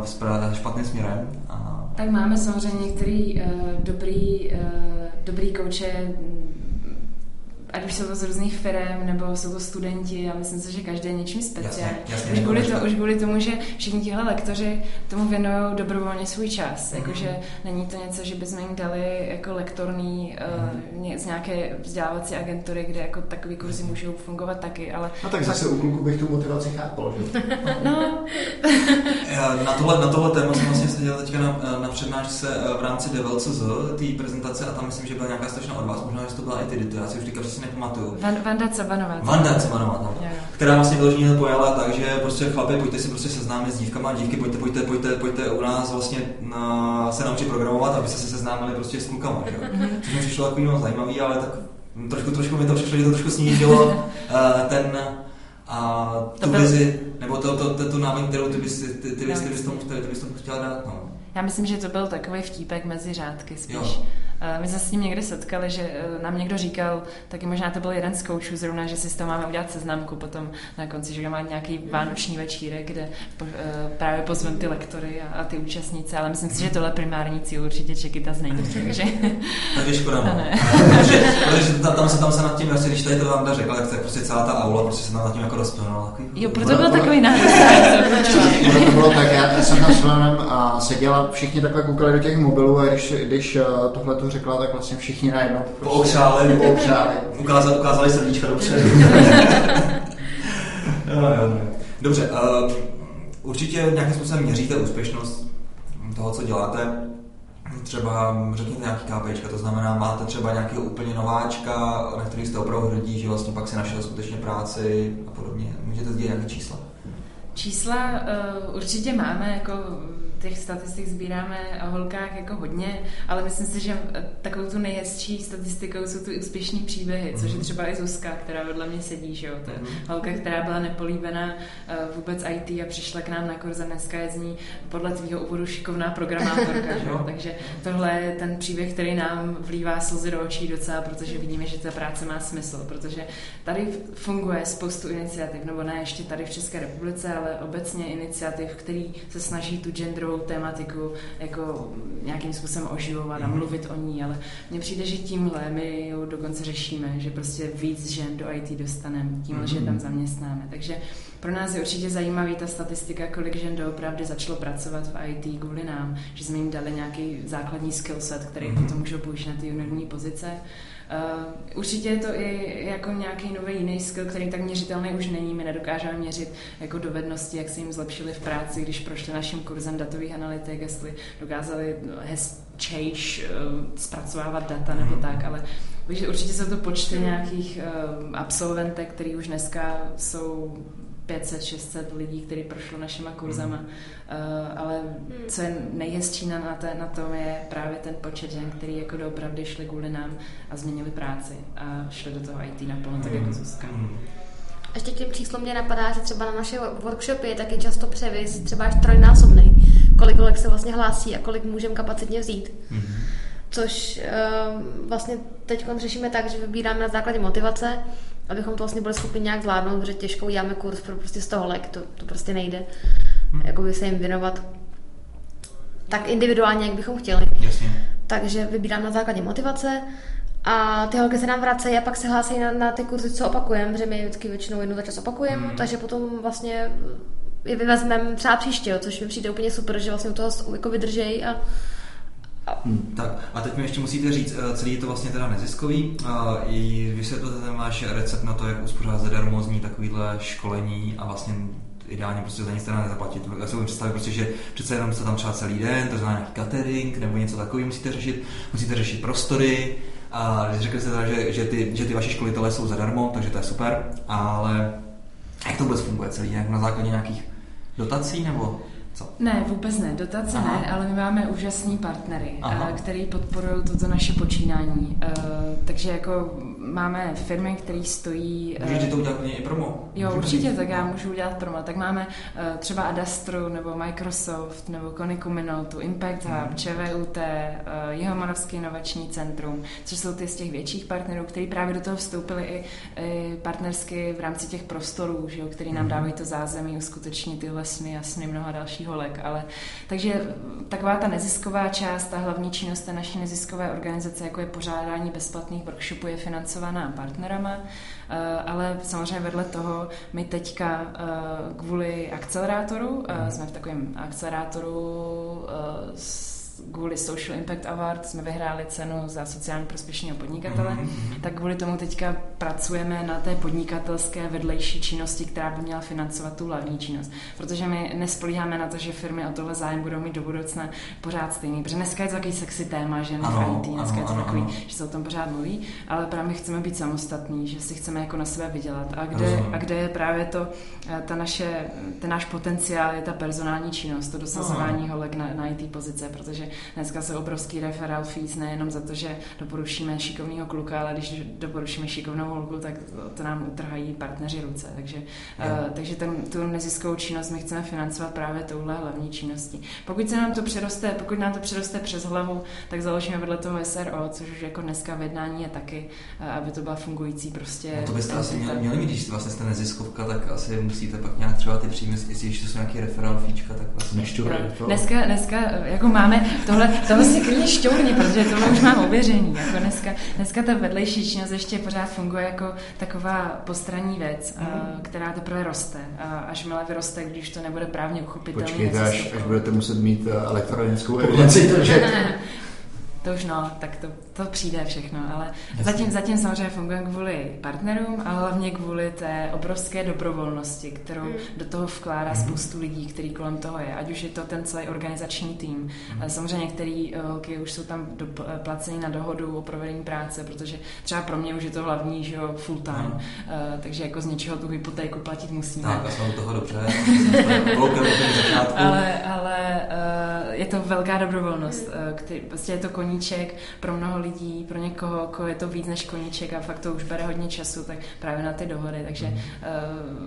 spra- špatným směrem. A... Tak máme samozřejmě některý uh, dobrý, uh, dobrý kouče, mm, ať už jsou to z různých firm, nebo jsou to studenti, já myslím si, že každý je něčím speciální. Už, kvůli to, už kvůli tomu, že všichni tihle lektoři tomu věnují dobrovolně svůj čas. Mhm. Jakože není to něco, že bychom jim dali jako lektorný uh, z nějaké vzdělávací agentury, kde jako takový kurzy můžou fungovat taky, ale No tak zase u kluku bych tu motivaci chápal, že? no, Na tohle, na tohle téma jsem vlastně seděl teďka na, na přednášce eh, v rámci DevLCZ, té prezentace a tam myslím, že byla nějaká strašná od vás, možná, že to byla i ty, to já si už teďka přesně nepamatuju. Van, Vanda Cabanová. Vanda tam, Jo, jo. která vlastně vyloženě pojala tak, že prostě chlapi, pojďte si prostě seznámit s dívkama, dívky, pojďte, pojďte, pojďte, pojďte u nás vlastně na, se naučit programovat, aby se se seznámili prostě s klukama, že jo. Což mi přišlo takový no, zajímavý, ale tak trošku, trošku mi to přišlo, že to trošku snížilo eh, ten a To tu byl- vizi, nebo to, to, to, tu námi, kterou ty bys, ty, ty, bys, ty, bys tomu, ty, ty bys tomu chtěla dát, no. Já myslím, že to byl takový vtípek mezi řádky spíš. Jo. My jsme se s ním někdy setkali, že nám někdo říkal, taky možná to byl jeden z koučů zrovna, že si z toho máme udělat seznamku potom na konci, že má nějaký vánoční večírek, kde právě pozvem ty lektory a, a ty účastníci, ale myslím si, že tohle primární cíl určitě Čekytas není. Takže... Takže škoda. No. protože tam, tam, se, tam se nad tím, vlastně, když tady to vám řekla, tak, tak prostě celá ta aula prostě se tam nad tím jako rozplynula. Jo, proto byl takový národ. to bylo tak, já jsem tam s a seděla, všichni takhle koukali do těch mobilů a když, když eh, tohle to řekla, tak vlastně všichni najednou pookřáli, pookřáli. Ukázali, ukázali srdíčka dopředu. no, jo, Dobře, uh, určitě nějakým způsobem měříte úspěšnost toho, co děláte. Třeba řekněte nějaký KPIčka, to znamená, máte třeba nějakého úplně nováčka, na který jste opravdu hrdí, že vlastně pak si našel skutečně práci a podobně. Můžete sdílet nějaké čísla? Čísla uh, určitě máme, jako těch statistik sbíráme o holkách jako hodně, ale myslím si, že takovou tu nejhezčí statistikou jsou tu úspěšné příběhy, což je mhm. třeba i Zuzka, která vedle mě sedí, že jo, to je mhm. holka, která byla nepolíbená eh, vůbec IT a přišla k nám na kurz a dneska je z ní podle tvýho úvodu šikovná programátorka, že jo, takže tohle je ten příběh, který nám vlívá slzy do očí docela, protože vidíme, že ta práce má smysl, protože tady funguje spoustu iniciativ, nebo ne ještě tady v České republice, ale obecně iniciativ, který se snaží tu gender genderovou tématiku jako nějakým způsobem oživovat a mhm. mluvit o ní, ale mně přijde, že tímhle my ji dokonce řešíme, že prostě víc žen do IT dostaneme, tímhle, že tam mhm. zaměstnáme. Takže pro nás je určitě zajímavý ta statistika, kolik žen doopravdy začalo pracovat v IT kvůli nám, že jsme jim dali nějaký základní skillset, který mm-hmm. potom můžou použít na ty juniorní pozice. Uh, určitě je to i jako nějaký nový jiný skill, který tak měřitelný už není. My nedokážeme měřit jako dovednosti, jak se jim zlepšili v práci, když prošli naším kurzem datových analytik, jestli dokázali hezčejš uh, zpracovávat data nebo mhm. tak, ale takže určitě jsou to počty nějakých uh, absolventek, který už dneska jsou 500-600 lidí, kteří prošlo našima kurzama, mm. uh, ale co je nejhezčí na, na, té, na tom je právě ten počet žen, který jako doopravdy šli kvůli nám a změnili práci a šli do toho IT naplno, mm. tak jako Zuzka. Mm. Ještě tím číslem mě napadá, že třeba na naše workshopy je taky často převis třeba až trojnásobný. Kolik kolek se vlastně hlásí a kolik můžeme kapacitně vzít. Mm-hmm. Což uh, vlastně teď řešíme tak, že vybíráme na základě motivace abychom to vlastně byli schopni nějak zvládnout, protože těžko uděláme kurz pro prostě 100 holek, to, to prostě nejde. Hmm. Jakoby se jim věnovat tak individuálně, jak bychom chtěli. Jasně. Takže vybírám na základě motivace a ty holky se nám vracejí a pak se hlásí na, na ty kurzy, co opakujeme, protože my vždycky většinou jednou za čas opakujeme, hmm. takže potom vlastně je vyvezmeme třeba příště, což mi přijde úplně super, že vlastně u toho jako vydržejí a Hmm. Tak a teď mi ještě musíte říct, eh, celý je to vlastně teda neziskový. I vysvětlete ten váš recept na to, jak uspořádat zadarmo zní takovýhle školení a vlastně ideálně prostě za nic teda nezaplatit. Já si představit prostě, že přece jenom jste tam třeba celý den, to znamená nějaký catering nebo něco takového musíte řešit, musíte řešit prostory, a řekli jste teda, že, že, ty, že ty vaši školitelé jsou zadarmo, takže to je super, ale jak to vůbec funguje celý? Jak na základě nějakých dotací nebo? Co? Ne, vůbec ne. Dotace Aha. ne, ale my máme úžasní partnery, Aha. Eh, který podporují toto naše počínání. Eh, takže jako máme firmy, které stojí... Můžete to udělat i promo? Jo, Můžu určitě, tak já můžu udělat promo. Tak máme třeba Adastru, nebo Microsoft, nebo Koniku Minotu, Impact Hub, hmm. ČVUT, Jihomoravský inovační centrum, což jsou ty z těch větších partnerů, kteří právě do toho vstoupili i, i partnersky v rámci těch prostorů, že jo, který nám hmm. dávají to zázemí uskutečnit tyhle sny a sny mnoha dalších holek. Ale, takže taková ta nezisková část, ta hlavní činnost té naší neziskové organizace, jako je pořádání bezplatných workshopů, je financovaná partnerama, eh, ale samozřejmě vedle toho my teďka eh, kvůli akcelerátoru, eh, jsme v takovém akcelerátoru s kvůli Social Impact Award jsme vyhráli cenu za sociálně prospěšného podnikatele, mm-hmm. tak kvůli tomu teďka pracujeme na té podnikatelské vedlejší činnosti, která by měla financovat tu hlavní činnost. Protože my nespolíháme na to, že firmy o tohle zájem budou mít do budoucna pořád stejný. Protože dneska je to takový sexy téma, že ano, IT, dneska ano, je to ano, takový, ano. že se o tom pořád mluví, ale právě my chceme být samostatní, že si chceme jako na sebe vydělat. A kde, a kde je právě to, eh, ta naše, ten náš potenciál, je ta personální činnost, to dosazování holek na, na IT pozice, protože dneska jsou obrovský referral fees, nejenom za to, že doporučíme šikovného kluka, ale když doporučíme šikovnou holku, tak to nám utrhají partneři ruce. Takže, uh, takže ten, tu neziskovou činnost my chceme financovat právě touhle hlavní činností. Pokud se nám to přeroste, pokud nám to přeroste přes hlavu, tak založíme vedle toho SRO, což už jako dneska v jednání je taky, uh, aby to byla fungující prostě. No to byste asi měli, měli mít, když vlastně jste neziskovka, tak asi musíte pak nějak třeba ty příjmy, jestli ještě jsou nějaký referál fíčka, tak vlastně. Nešťurej, No, dneska, dneska jako máme tohle, tohle si klidně šťourně, protože tohle už mám ověření. Jako dneska, dneska ta vedlejší činnost ještě pořád funguje jako taková postranní věc, mm. která teprve roste. A až milé vyroste, když to nebude právně uchopitelné. Počkejte, až, až budete muset mít eh, elektronickou evidenci, to už no, tak to, to přijde všechno, ale zatím, zatím samozřejmě funguje kvůli partnerům, ale hlavně kvůli té obrovské dobrovolnosti, kterou mm. do toho vkládá mm. spoustu lidí, který kolem toho je, ať už je to ten celý organizační tým. Mm. Samozřejmě některý holky už jsou tam do, placení na dohodu o provedení práce, protože třeba pro mě už je to hlavní, že jo, full time, mm. uh, takže jako z něčeho tu hypotéku platit musíme. Tak a jsme u toho dobře, ale, ale uh, je to velká dobrovolnost, uh, který, prostě je to koní koníček pro mnoho lidí, pro někoho, koho je to víc než koníček a fakt to už bere hodně času, tak právě na ty dohody, takže, mm. uh,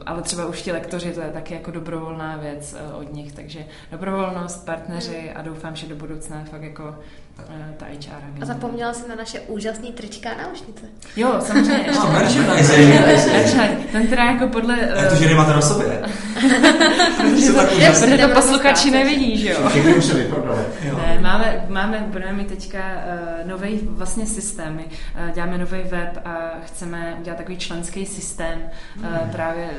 ale třeba už ti lektoři, to je taky jako dobrovolná věc uh, od nich, takže dobrovolnost, partneři a doufám, že do budoucna fakt jako Eh, ta HR. A zapomněla jsi na naše úžasný trička a náušnice. Jo, samozřejmě. No, merchandising. Ten teda jako podle... Jak to, že nemáte na sobě? protože to, protože to posluchači nevidí, že jo? Všechny už se vyprodali. Ne, máme, máme, budeme mít teďka uh, nový vlastně systém. My uh, děláme nový web a chceme udělat takový členský systém uh, právě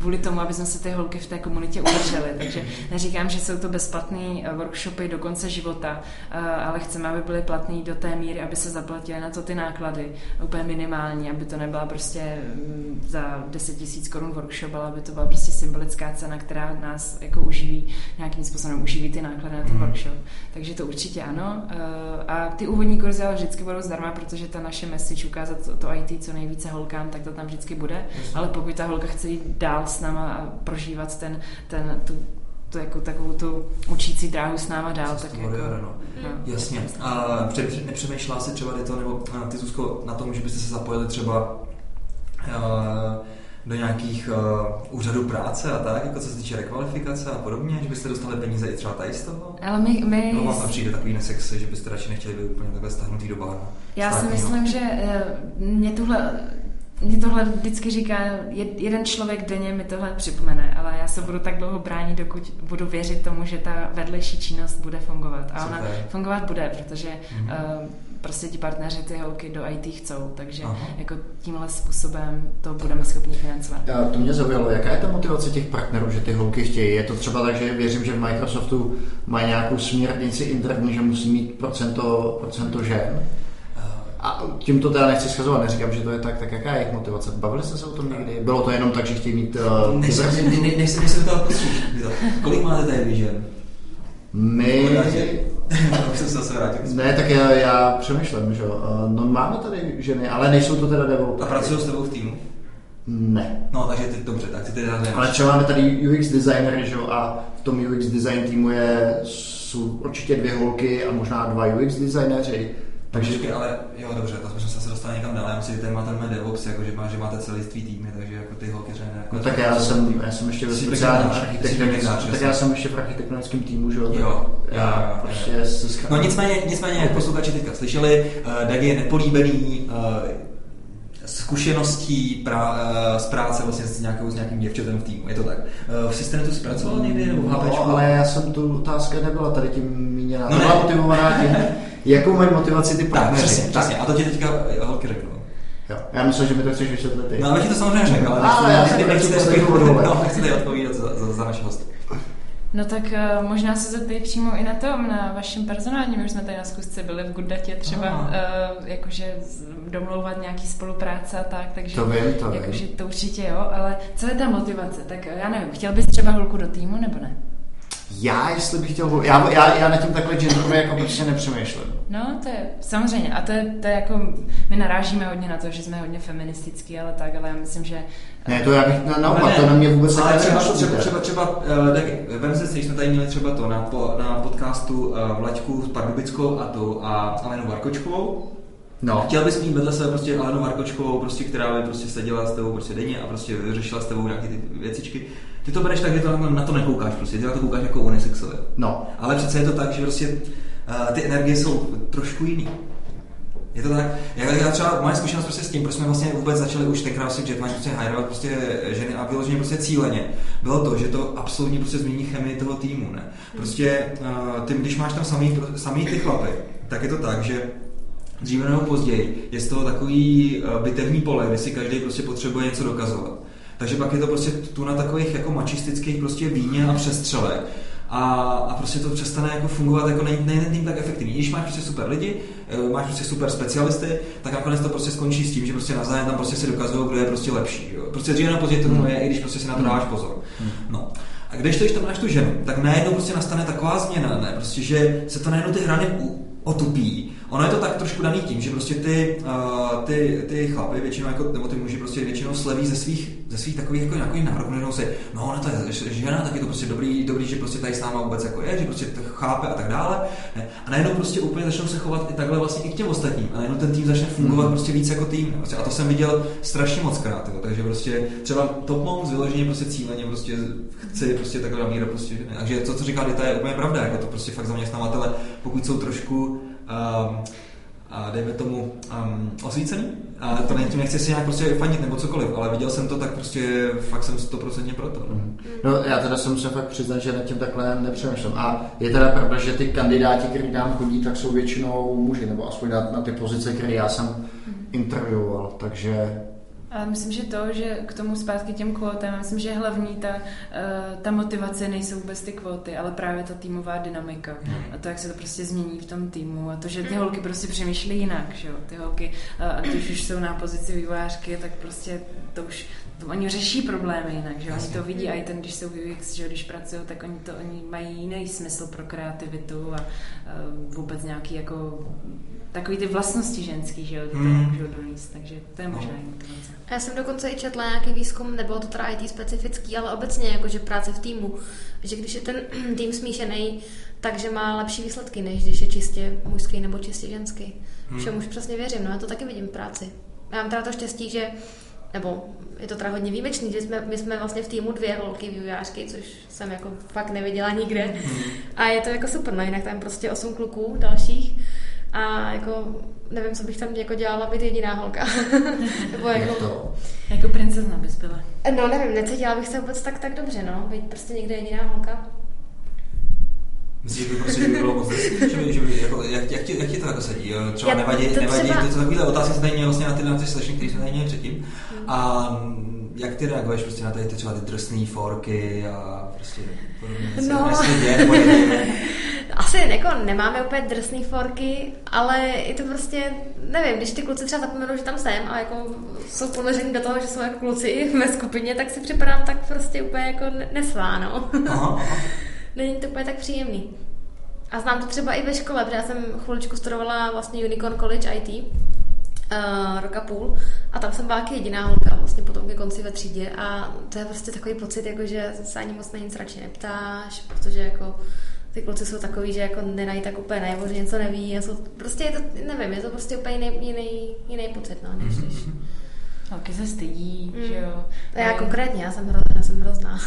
kvůli tomu, aby jsme se ty holky v té komunitě udrželi. Takže neříkám, že jsou to bezplatné workshopy do konce života, ale chceme, aby byly platné do té míry, aby se zaplatily na to ty náklady, úplně minimální, aby to nebyla prostě mm, za 10 tisíc korun workshop, ale aby to byla prostě symbolická cena, která nás jako uživí, nějakým způsobem uživí ty náklady na ten mm. workshop. Takže to určitě ano. A ty úvodní kurzy ale vždycky budou zdarma, protože ta naše message ukázat to, to IT co nejvíce holkám, tak to tam vždycky bude. Ale pokud ta holka chce jít dál s náma a prožívat ten, ten, tu, tu, jako takovou tu učící dráhu s náma dál. Tak jako, no. no. Jasně. A nepřemýšlela si třeba to, nebo ty Zuzko, na tom, že byste se zapojili třeba uh, do nějakých uh, úřadů práce a tak, jako co se týče rekvalifikace a podobně, že byste dostali peníze i třeba tady z toho? Ale my... my... No vám tam přijde takový nesexy, že byste radši nechtěli být úplně takhle stahnutý do báru. Já si myslím, že uh, mě tuhle mě tohle vždycky říká, jeden člověk denně mi tohle připomene, ale já se budu tak dlouho bránit, dokud budu věřit tomu, že ta vedlejší činnost bude fungovat. A ona Super. fungovat bude, protože mm-hmm. uh, prostě ti partneři ty holky do IT chcou, takže Aha. jako tímhle způsobem to budeme schopni financovat. A to mě zaujalo, jaká je ta motivace těch partnerů, že ty holky chtějí? Je to třeba tak, že věřím, že v Microsoftu mají nějakou směrnici interní, že musí mít procento, procento žen? A tím to teda nechci schazovat, neříkám, že to je tak, tak jaká je jejich motivace? Bavili jste se o tom někdy? Bylo to jenom tak, že chtějí mít... Uh, než, ne, ne, ne, než, než se to Kolik máte tady Vision? My... se. Ne, tak já, já přemýšlím, že jo. Uh, no máme tady ženy, ale nejsou to teda developery. A pracují s tebou v týmu? Ne. No, takže ty, dobře, tak ty tedy Ale třeba máme tady UX designer, že jo, a v tom UX design týmu je, jsou určitě dvě holky a možná dva UX designéři takže... Počkej, ale jo, dobře, to jsme se dostali někam dál. Já myslím, že tady máte ten DevOps, jako, že, má, že máte celý tvý týmy, takže jako ty holky řené. Jako no, tak já jsem, já jsem ještě ve speciálním tak já jsem ještě v architektonickém týmu, že jo? Jo, já, prostě se No nicméně, nicméně, jak posluchači teďka slyšeli, uh, Dag je nepolíbený uh, zkušeností pra, uh, z práce vlastně s, nějakou, s nějakým děvčatem v týmu. Je to tak. Uh, v systému to zpracoval někdy nebo v No, ale já jsem tu otázka nebyla tady tím míněna. No, byla motivovaná tím, Jakou mají motivaci ty partneři? Tak, přesně, přesně. A to ti teďka holky řeknu. Jo. Já myslím, že mi to chceš vysvětlit ty. No, ale ti to samozřejmě řekl, ale, ale já jsem nechci, no, nechci tady odpovídat za, za, za naše hosty. No tak uh, možná se zeptej přímo i na tom, na vašem personálním, už jsme tady na zkusce byli v Gooddatě třeba, uh, jakože domlouvat nějaký spolupráce a tak, takže to vím, to jakože vím. to určitě jo, ale co je ta motivace? Tak já nevím, chtěl bys třeba holku do týmu nebo ne? Já, jestli bych chtěl, já, já, já na tím takhle genderově jako prostě nepřemýšlím. No, to je samozřejmě. A to je, to je jako, my narážíme hodně na to, že jsme hodně feministický, ale tak, ale já myslím, že... Ne, to já bych na, naopak, to na mě vůbec ale třeba, třeba, třeba, třeba, uh, tak vem si, když jsme tady měli třeba to na, po, na podcastu uh, Vlaďku s Pardubickou a tu a Alenou Varkočkovou, No, Chtěl bys mít vedle sebe prostě Alenu Markočkovou, prostě, která by prostě seděla s tebou prostě denně a prostě řešila s tebou nějaké ty věcičky. Ty to bereš tak, že to na to nekoukáš prostě, ty na to koukáš jako unisexově. no. Ale přece je to tak, že prostě uh, ty energie jsou trošku jiný. Je to tak? Já, já třeba moje zkušenost prostě s tím, proč jsme vlastně vůbec začali už tenkrát si Jetman prostě hajrovat prostě ženy a vyloženě prostě cíleně, bylo to, že to absolutně prostě změní chemii toho týmu, ne? Prostě uh, ty, když máš tam samý, samý ty chlapy, tak je to tak, že dříve nebo později je z toho takový uh, bitevní pole, kde si každý prostě potřebuje něco dokazovat. Takže pak je to prostě tu na takových jako mačistických prostě víně a přestřelech. A, a prostě to přestane jako fungovat jako nej, nej, nej, tak efektivní. Když máš prostě super lidi, eh, máš prostě super specialisty, tak nakonec to prostě skončí s tím, že prostě navzájem tam prostě si dokazují, kdo je prostě lepší. Jo. Prostě dříve později to hmm. je, i když prostě si na to dáváš pozor. No. A když to, když tam máš tu ženu, tak najednou prostě nastane taková změna, ne? Prostě, že se to najednou ty hrany otupí. Ono je to tak trošku daný tím, že prostě ty, uh, ty, ty chlapy většinou, jako, nebo ty muži prostě většinou sleví ze svých, ze svých takových jako nějakých nároků, nejenom si, no ona to je žena, tak je to prostě dobrý, dobrý, že prostě tady s náma vůbec jako je, že prostě to chápe a tak dále. Ne? A najednou prostě úplně začnou se chovat i takhle vlastně i k těm ostatním. A najednou ten tým začne fungovat prostě víc jako tým. Prostě, a to jsem viděl strašně moc krát. Jo. Takže prostě třeba Top Moms vyloženě prostě cíleně prostě chci prostě takhle míra prostě. Ne? Takže to, co říká Dita, je úplně pravda. Jako to prostě fakt zaměstnavatele, pokud jsou trošku um, a dejme tomu um, osvícený. A to ne, tím nechci si nějak prostě fanit nebo cokoliv, ale viděl jsem to, tak prostě fakt jsem stoprocentně proto. No. No, já teda se musím fakt přiznat, že nad tím takhle nepřemýšlím. A je teda pravda, že ty kandidáti, kteří nám chodí, tak jsou většinou muži, nebo aspoň na, na ty pozice, které já jsem intervjuoval, takže Ale myslím, že to, že k tomu zpátky těm kvótám, myslím, že hlavní ta, eh, ta motivace nejsou vůbec ty kvóty, ale právě ta týmová dynamika. A to, jak se to prostě změní v tom týmu a to, že ty holky prostě přemýšlí jinak, že jo. Ty holky, eh, a když už jsou na pozici vývojářky, tak prostě to už oni řeší problémy jinak, že? Oni to vidí a i ten, když jsou v UX, že když pracují, tak oni to oni mají jiný smysl pro kreativitu a eh, vůbec nějaký jako takový ty vlastnosti ženský, že jo, ty to Hmm. můžou donést, takže to je možná i motivace. Já jsem dokonce i četla nějaký výzkum, nebylo to teda IT specifický, ale obecně jakože práce v týmu, že když je ten tým smíšený, takže má lepší výsledky, než když je čistě mužský nebo čistě ženský. Hmm. Všem už přesně věřím, no já to taky vidím v práci. Já mám teda to štěstí, že nebo je to teda hodně výjimečný, že jsme, my jsme vlastně v týmu dvě holky vývojářky, což jsem jako fakt neviděla nikde. A je to jako super, no jinak tam prostě osm kluků dalších. A jako nevím, co bych tam jako dělala, být jediná holka. nebo jako, to. Jako princezna bys byla. No nevím, necítila bych se vůbec tak, tak dobře, no. Být prostě někde jediná holka. Myslíš, že by prostě že by bylo moc že by, že by, jako, jak, jak, ti, jak ti to jako sedí? jo? Třeba Já- nevadí, to nevadí třeba- to, to takovýhle otázky se tady vlastně na ty, na ty slyšení, které jsme tady měli předtím. A mm, jak ty reaguješ prostě na tady ty třeba ty drsné forky a prostě podobně? No. Je, Asi jako nemáme úplně drsný forky, ale je to prostě, nevím, když ty kluci třeba zapomenou, že tam jsem a jako jsou ponoření do toho, že jsou jako kluci ve skupině, tak si připadám tak prostě úplně jako ne- nesvá, no. Aha, aha. Není to úplně tak příjemný. A znám to třeba i ve škole, protože já jsem chviličku studovala vlastně Unicorn College IT, uh, roka půl, a tam jsem byla taky jediná holka vlastně potom ke konci ve třídě a to je prostě takový pocit, jako že se ani moc na nic radši neptáš, protože jako ty kluci jsou takový, že jako nenají tak úplně najevo, že něco neví a jsou, prostě je to, nevím, je to prostě úplně jiný, jiný, jiný pocit, no, než když... Holky se stydí, Mm. že jo. A já konkrétně, já jsem, hro, já jsem hrozná.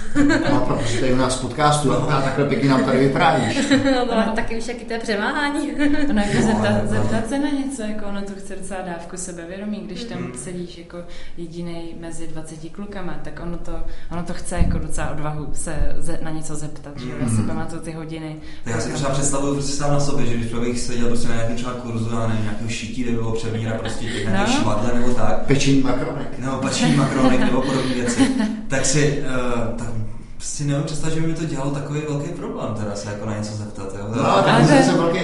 No, protože tady u nás podcastu a takhle pěkně nám tady vyprávíš. no, ale taky víš, jaký to je přemáhání. Ono jako No, zeptat, ale- zeptat se na něco, jako ono to chce docela dávku sebevědomí, když tam Mhm. sedíš jako jediný mezi 20 klukama, tak ono to, ono to chce jako docela odvahu se ze, na něco zeptat, že jo. Já si Mhm. pamatuju ty hodiny. Tak já si třeba představuju prostě sám na sobě, že když bych seděl prostě na nějakém třeba kurzu, já nevím, nějakého šití nebo přemíra prostě těch No. švadle nebo tak, Pečení makronek. nebo pační makronek nebo podobné věci, tak si, uh, tak si nevím představit, že by mi to dělalo takový velký problém teda se jako na něco zeptat, jo. No, Ale to je- se velký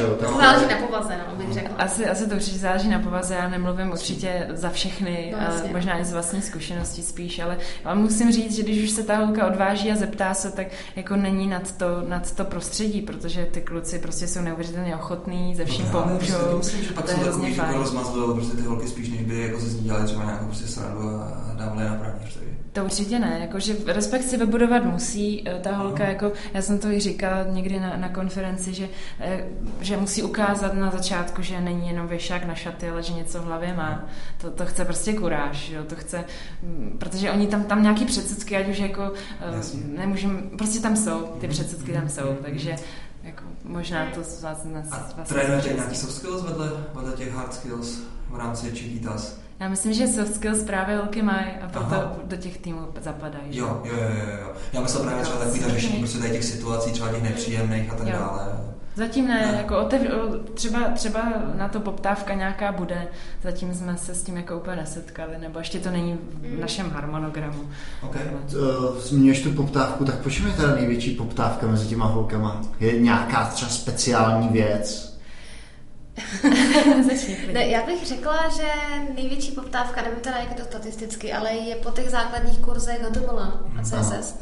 jo. To záleží na povaze, no, bych řekla. asi, asi to určitě záleží na povaze, já nemluvím určitě za všechny, No, jasně. možná i z vlastní zkušenosti spíš, ale, musím říct, že když už se ta holka odváží a zeptá se, tak jako není nad to, nad to prostředí, protože ty kluci prostě jsou neuvěřitelně ochotní, ze vším No, pomůžou. Prostě myslím, že pak jsou takový, že jako rozmazlujou prostě ty holky spíš, než by jako se z ní dělali třeba nějakou prostě srandu a dávali na takže. To určitě ne, jakože respekt si vybudovat musí eh, ta holka, jako já jsem to i říkala někdy na, na konferenci, že, eh, že musí ukázat na začátku, že není jenom věšák na šaty, ale že něco v hlavě má. To, to chce prostě kuráž, jo? to chce, mm, protože oni tam, tam nějaký předsudky, ať už jako eh, Jasně. nemůžeme, prostě tam jsou, ty předsudky tam jsou, takže jako možná to z vás, z A vás trénujete nějaký soft skills vedle, vedle těch hard skills v rámci Chiquitas? Já myslím, že soft skills právě holky mají a proto Aha. do těch týmů zapadají. Jo, jo, jo, jo, jo. Já myslel právě třeba takový ta řešení prostě tady těch situací, třeba těch nepříjemných a tak Jo. dále. Zatím ne, Ne. jako otev, třeba, třeba na to poptávka nějaká bude, zatím jsme se s tím jako úplně nesetkali, nebo ještě to není v našem harmonogramu. OK. Uh, Zmiňuješ tu poptávku, tak proč je teda největší poptávka mezi těma holkama? Je nějaká třeba speciální věc? Ne, já bych řekla, že největší poptávka, nevím teda, jak je to statisticky, ale je po těch základních kurzech HTML a CSS.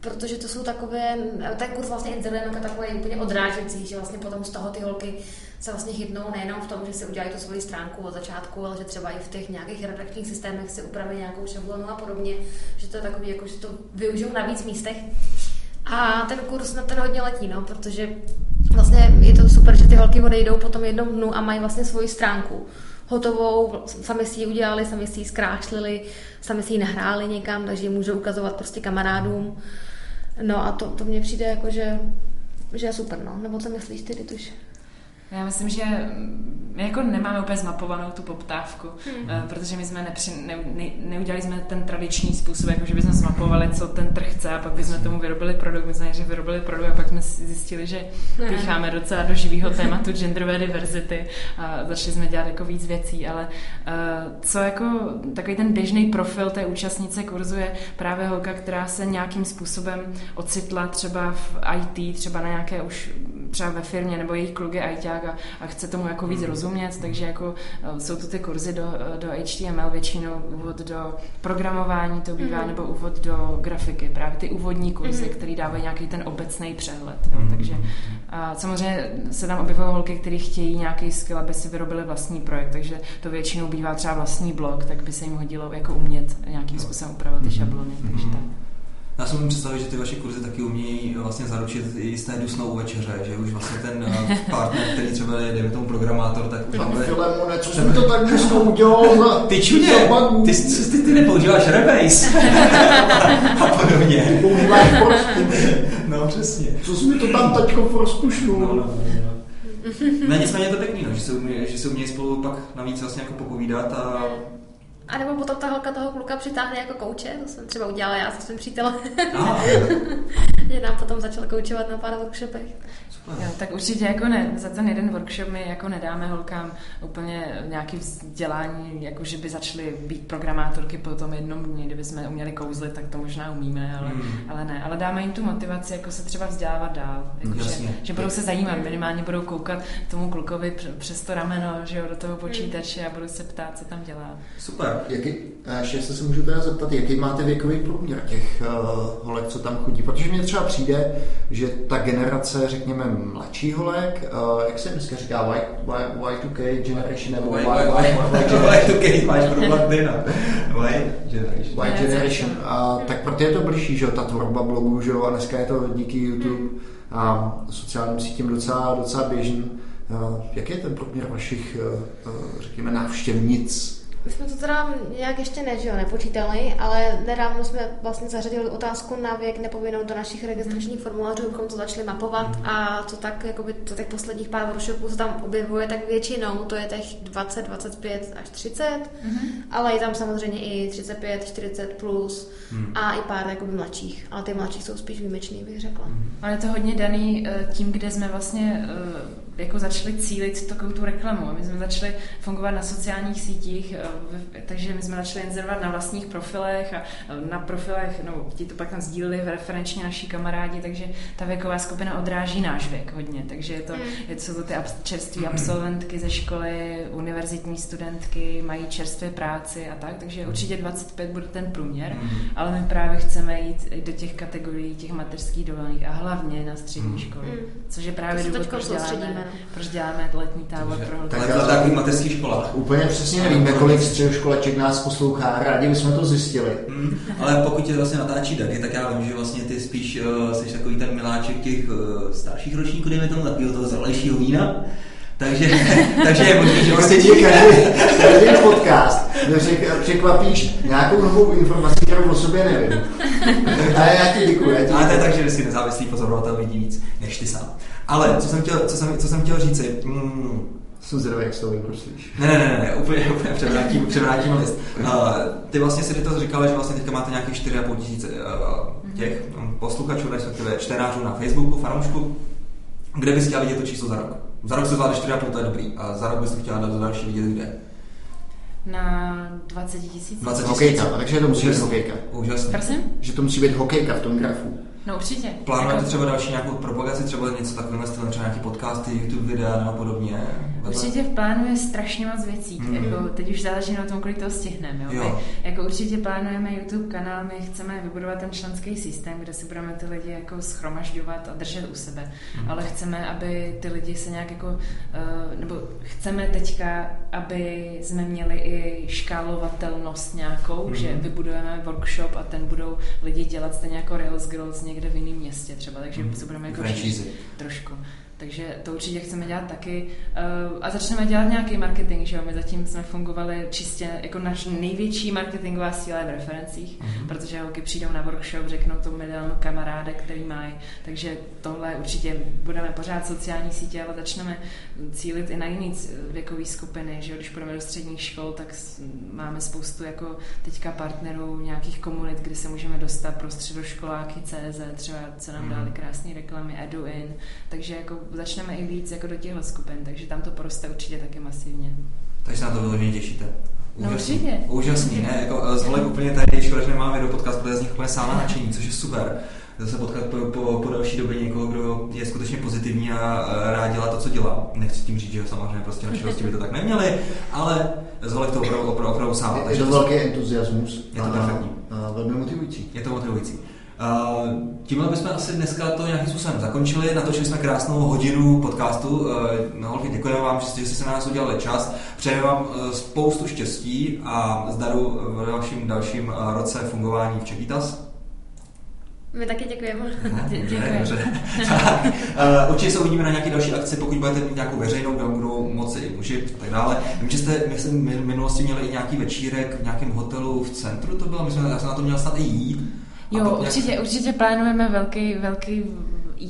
Protože to jsou takové, ten kurz vlastně inzerujeme jako takový úplně odrážecí, že vlastně potom z toho ty holky se vlastně chytnou nejenom v tom, že si udělají tu svoji stránku od začátku, ale že třeba i v těch nějakých redakčních systémech si upraví nějakou šablonu a podobně, že to je takový, jako, že to využijou na víc místech. A ten kurz na ten hodně letí, no, protože vlastně je to super, že ty holky odejdou po tom jednom dnu a mají vlastně svoji stránku hotovou, sami si ji udělali, sami si ji zkrášlili, sami si ji nahráli někam, takže ji můžou ukazovat prostě kamarádům. No a to, to mně přijde jako, že, že je super, no. Nebo co myslíš ty, Dituš? Já myslím, že my jako nemáme úplně zmapovanou tu poptávku, hmm. protože my jsme nepři, ne, ne, neudělali jsme ten tradiční způsob, jako že bychom zmapovali, co ten trh chce a pak bychom tomu vyrobili produkt. My jsme nejdřív vyrobili produkt a pak jsme zjistili, že pícháme docela do živého tématu genderové diverzity a začali jsme dělat jako víc věcí, ale uh, co jako takový ten běžný profil té účastnice kurzu je právě holka, která se nějakým způsobem ocitla třeba v IT, třeba na nějaké už třeba ve firmě nebo jejich kluk je ITák a, a chce tomu jako víc rozumět, takže jako eh, jsou tu ty kurzy do, eh, do HTML, většinou úvod do programování to bývá, nebo úvod do grafiky, právě ty úvodní kurzy, které dávají nějaký ten obecný přehled. Jo, takže a samozřejmě se tam objevují holky, které chtějí nějaký skill, aby si vyrobili vlastní projekt, takže to většinou bývá třeba vlastní blog, tak by se jim hodilo jako umět nějakým způsobem upravovat ty šablony. Takže tak. Já si můžu představit, že ty vaše kurzy taky umějí vlastně zaručit jisté dusnou večeře, že už vlastně ten eh, partner, který třeba je, dejme tomu programátor, tak už nebude... Filemone, co jsi to tak dneska udělal. Ty bagu? ty, ty, ty, nepoužíváš Rebase a podobně. Používáš. No přesně. Co jsi mi to tam taťko Forsku No, šnul? no, no. Ne, nicméně je to pěkný, no, že se umějí, že se umějí spolu pak navíc vlastně jako popovídat a A nebo potom ta holka toho kluka přitáhne jako kouče, to jsem třeba udělala já se svým přítelem, že nám potom začal koučovat na pár workshopech. Jo, tak určitě jako ne, za ten jeden workshop my jako nedáme holkám úplně nějaký vzdělání, jako že by začaly být programátorky po tom jednom dni, kdyby jsme uměli kouzlit, tak to možná umíme, ale, Hmm. ale ne. Ale dáme jim tu motivaci, jako se třeba vzdělávat dál. Jako, že, Jasně. že, budou se zajímat, minimálně budou koukat tomu klukovi přes to rameno, že jo, do toho počítače a budou se ptát, co tam dělá. Super. Jaký, a ještě se můžu teda zeptat, jaký máte věkový průměr těch uh, holek, co tam chodí? Protože mně třeba přijde, že ta generace, řekněme, mladší holek, uh, jak se dneska říká, y, y, Y2K generation nebo y, y, y, Y2K, máš problém ty, no. Y generation. Y generation, a, tak proto je to blížší, že jo, ta tvorba blogů, že jo, a dneska je to díky YouTube a sociálním sítím docela, docela běžný. Uh, jaký je ten průměr vašich, uh, uh, řekněme, návštěvnic? My jsme to teda nějak ještě ne, že jo, nepočítali, ale nedávno jsme vlastně zařadili otázku na věk nepovinnou do našich registračních formulářů, abychom to začali mapovat a to tak, jakoby, to těch posledních pár workshopů se tam objevuje, tak většinou to je těch 20, 25 až 30, mm-hmm. ale je tam samozřejmě i 35, 40 plus Hmm. a i pár jakoby mladších, ale ty mladší jsou spíš výjimečný, bych řekla. Ale je to hodně daný eh, tím, kde jsme vlastně eh, jako začali cílit takovou tu reklamu. My jsme začali fungovat na sociálních sítích, eh, takže my jsme začali inzerovat na vlastních profilech a eh, na profilech, no, ti to pak tam sdíleli v referenčně naši kamarádi, takže ta věková skupina odráží náš věk hodně. Takže je to, mm. je, jsou to ty čerství absolventky ze školy, univerzitní studentky, mají čerstvé práci a tak, takže určitě 25 bude ten průměr, mm. ale my právě chceme jít do těch kategorií těch mateřských dovolených a hlavně na střední mm. školy, mm. což je právě důvod, proč děláme, proč děláme letní tábor pro holky. Tak to takový mateřský škola. Úplně přesně nevíme, kolik středoškolaček nás poslouchá, rádi bychom to zjistili. Mm. Ale pokud tě vlastně natáčí taky, tak já vím, že vlastně ty spíš uh, jsi takový ten miláček těch uh, starších ročníků, dejme tomu takového toho zralejšího vína. Takže, takže je možné, že vlastně ti každý, každý podcast překvapíš nějakou novou informaci, kterou o sobě nevím. A já ti děkuji. Já ti Ale to je tak, že si nezávislý pozorovatel vidí víc než ty sám. Ale co jsem chtěl, co jsem, co jsem chtěl říci, mm, jsem zvědavý, jak se to vyproslíš. Ne, ne, ne, ne, úplně, úplně převrátím, převrátím list. Uh, ty vlastně si to říkala, že vlastně teďka máte nějakých 4,5 tisíce uh, těch um, posluchačů, respektive čtenářů na Facebooku, fanoušku. Kde bys chtěla vidět to číslo za rok? Za rok se zvládne 4,5, to je dobrý. A za rok bys to chtěla dát do další vidět kde? Na 20 tisíc. 20 tisíc. Hokejka, takže to musí být hokejka. Úžasný. Prosím? Že to musí být hokejka v tom grafu. No určitě. Plánujete jako... třeba další nějakou propagaci, třeba něco takového stylem, třeba nějaké podcasty, YouTube videa nebo podobně? Určitě v plánu je strašně moc věcí. Mm. Jako, teď už záleží na tom, kolik toho stihneme. Jo? jo. My, jako určitě plánujeme YouTube kanál, my chceme vybudovat ten členský systém, kde si budeme ty lidi jako schromažďovat a držet u sebe. Mm. Ale chceme, aby ty lidi se nějak jako, uh, nebo chceme teďka, aby jsme měli i škálovatelnost nějakou, mm. že vybudujeme workshop a ten budou lidi dělat stejně jako Rails Girls někde někde v jiném městě třeba, takže mm. se budeme jako trošku. Takže to určitě chceme dělat taky. Uh, a začneme dělat nějaký marketing, že jo? My zatím jsme fungovali čistě jako naš největší marketingová síla v referencích, mm-hmm. protože holky přijdou na workshop, řeknou to milion kamarádek, který mají. Takže tohle určitě budeme pořád sociální sítě, ale začneme cílit i na jiné věkové skupiny, že jo? Když půjdeme do středních škol, tak máme spoustu jako teďka partnerů, nějakých komunit, kde se můžeme dostat pro středoškoláky CZ, třeba co nám mm-hmm. dali krásné reklamy, EduIn, takže jako začneme i víc jako do těchto skupin, takže tam to poroste určitě taky masivně. Takže se na to vyloženě těšíte. No, úžasný. No určitě. Úžasný, ne? Jako, eh, z Holek úplně tady, škoda, že nemáme do podcast, protože z nich úplně sála nadšení, což je super. Zase potkat po, po, po další době někoho, kdo je skutečně pozitivní a rád dělá to, co dělá. Nechci tím říct, že samozřejmě prostě na činnosti by to tak neměli, ale z Holek to opravdu, opravdu, opravdu sála. Je to velký entuziasmus. Je to perfektní. velmi motivující. Je to motivující. Tímhle bychom asi dneska to nějakým způsobem zakončili. Natočili jsme krásnou hodinu podcastu. No, holky, děkujeme vám, že jste si na nás udělali čas. Přejeme vám e, spoustu štěstí a zdaru v dalším, dalším roce fungování v Čekitas. My taky děkujeme. Děkujeme. určitě se uvidíme na nějaké další akci, pokud budete mít nějakou veřejnou, kde budou moci i muži a tak dále. Vím, že jste v minulosti měli i nějaký večírek v nějakém hotelu v centru, to bylo, myslím, já jsem na to měl snad i jít. Jo, určitě, určitě plánujeme velký, velký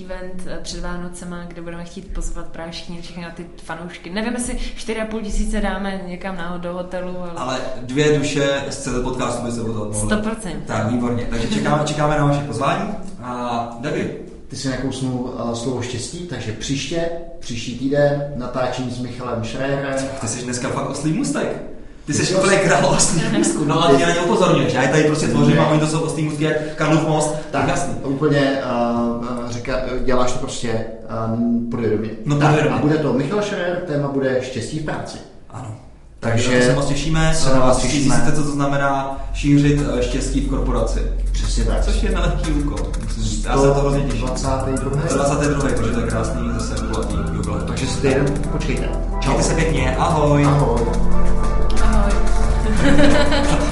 event eh, před Vánocema, kde budeme chtít pozvat právě všichni, všechny ty fanoušky. Nevím, jestli 4,5 tisíce dáme někam na, do hotelu. Ale... ale dvě duše z celého podcastu by se to 100%. Tak, výborně. Takže čekáme, čekáme na vaše pozvání. A David, ty jsi nějakou smlouvu, uh, slovo štěstí, takže příště, příští týden, natáčení s Michalem Šrérem. Ty jsi dneska fakt oslý mustek. Ty jsi úplně království můstku, no a ty na ně upozorňuješ. Já je tady prostě tvořím a oni to jsou oslý můstky jak Karlův most. Tak, jasný. úplně uh, říká, děláš to prostě um, podvědomě. No, podvědomě. A bude to Michal Šerer, téma bude štěstí v práci. Ano. Takže, Takže se moc těšíme. Se na vás těšíme. Zjistíte, co to znamená šířit štěstí v korporaci. Přesně tak. Což je nelehký úkol. Já se to hrozně těším. 22. 22. takže to je krásný zase kulatý jubilej. Takže si týden počkejte. Čau. Mějte se pěkně. Ahoj. Ahoj. あっ。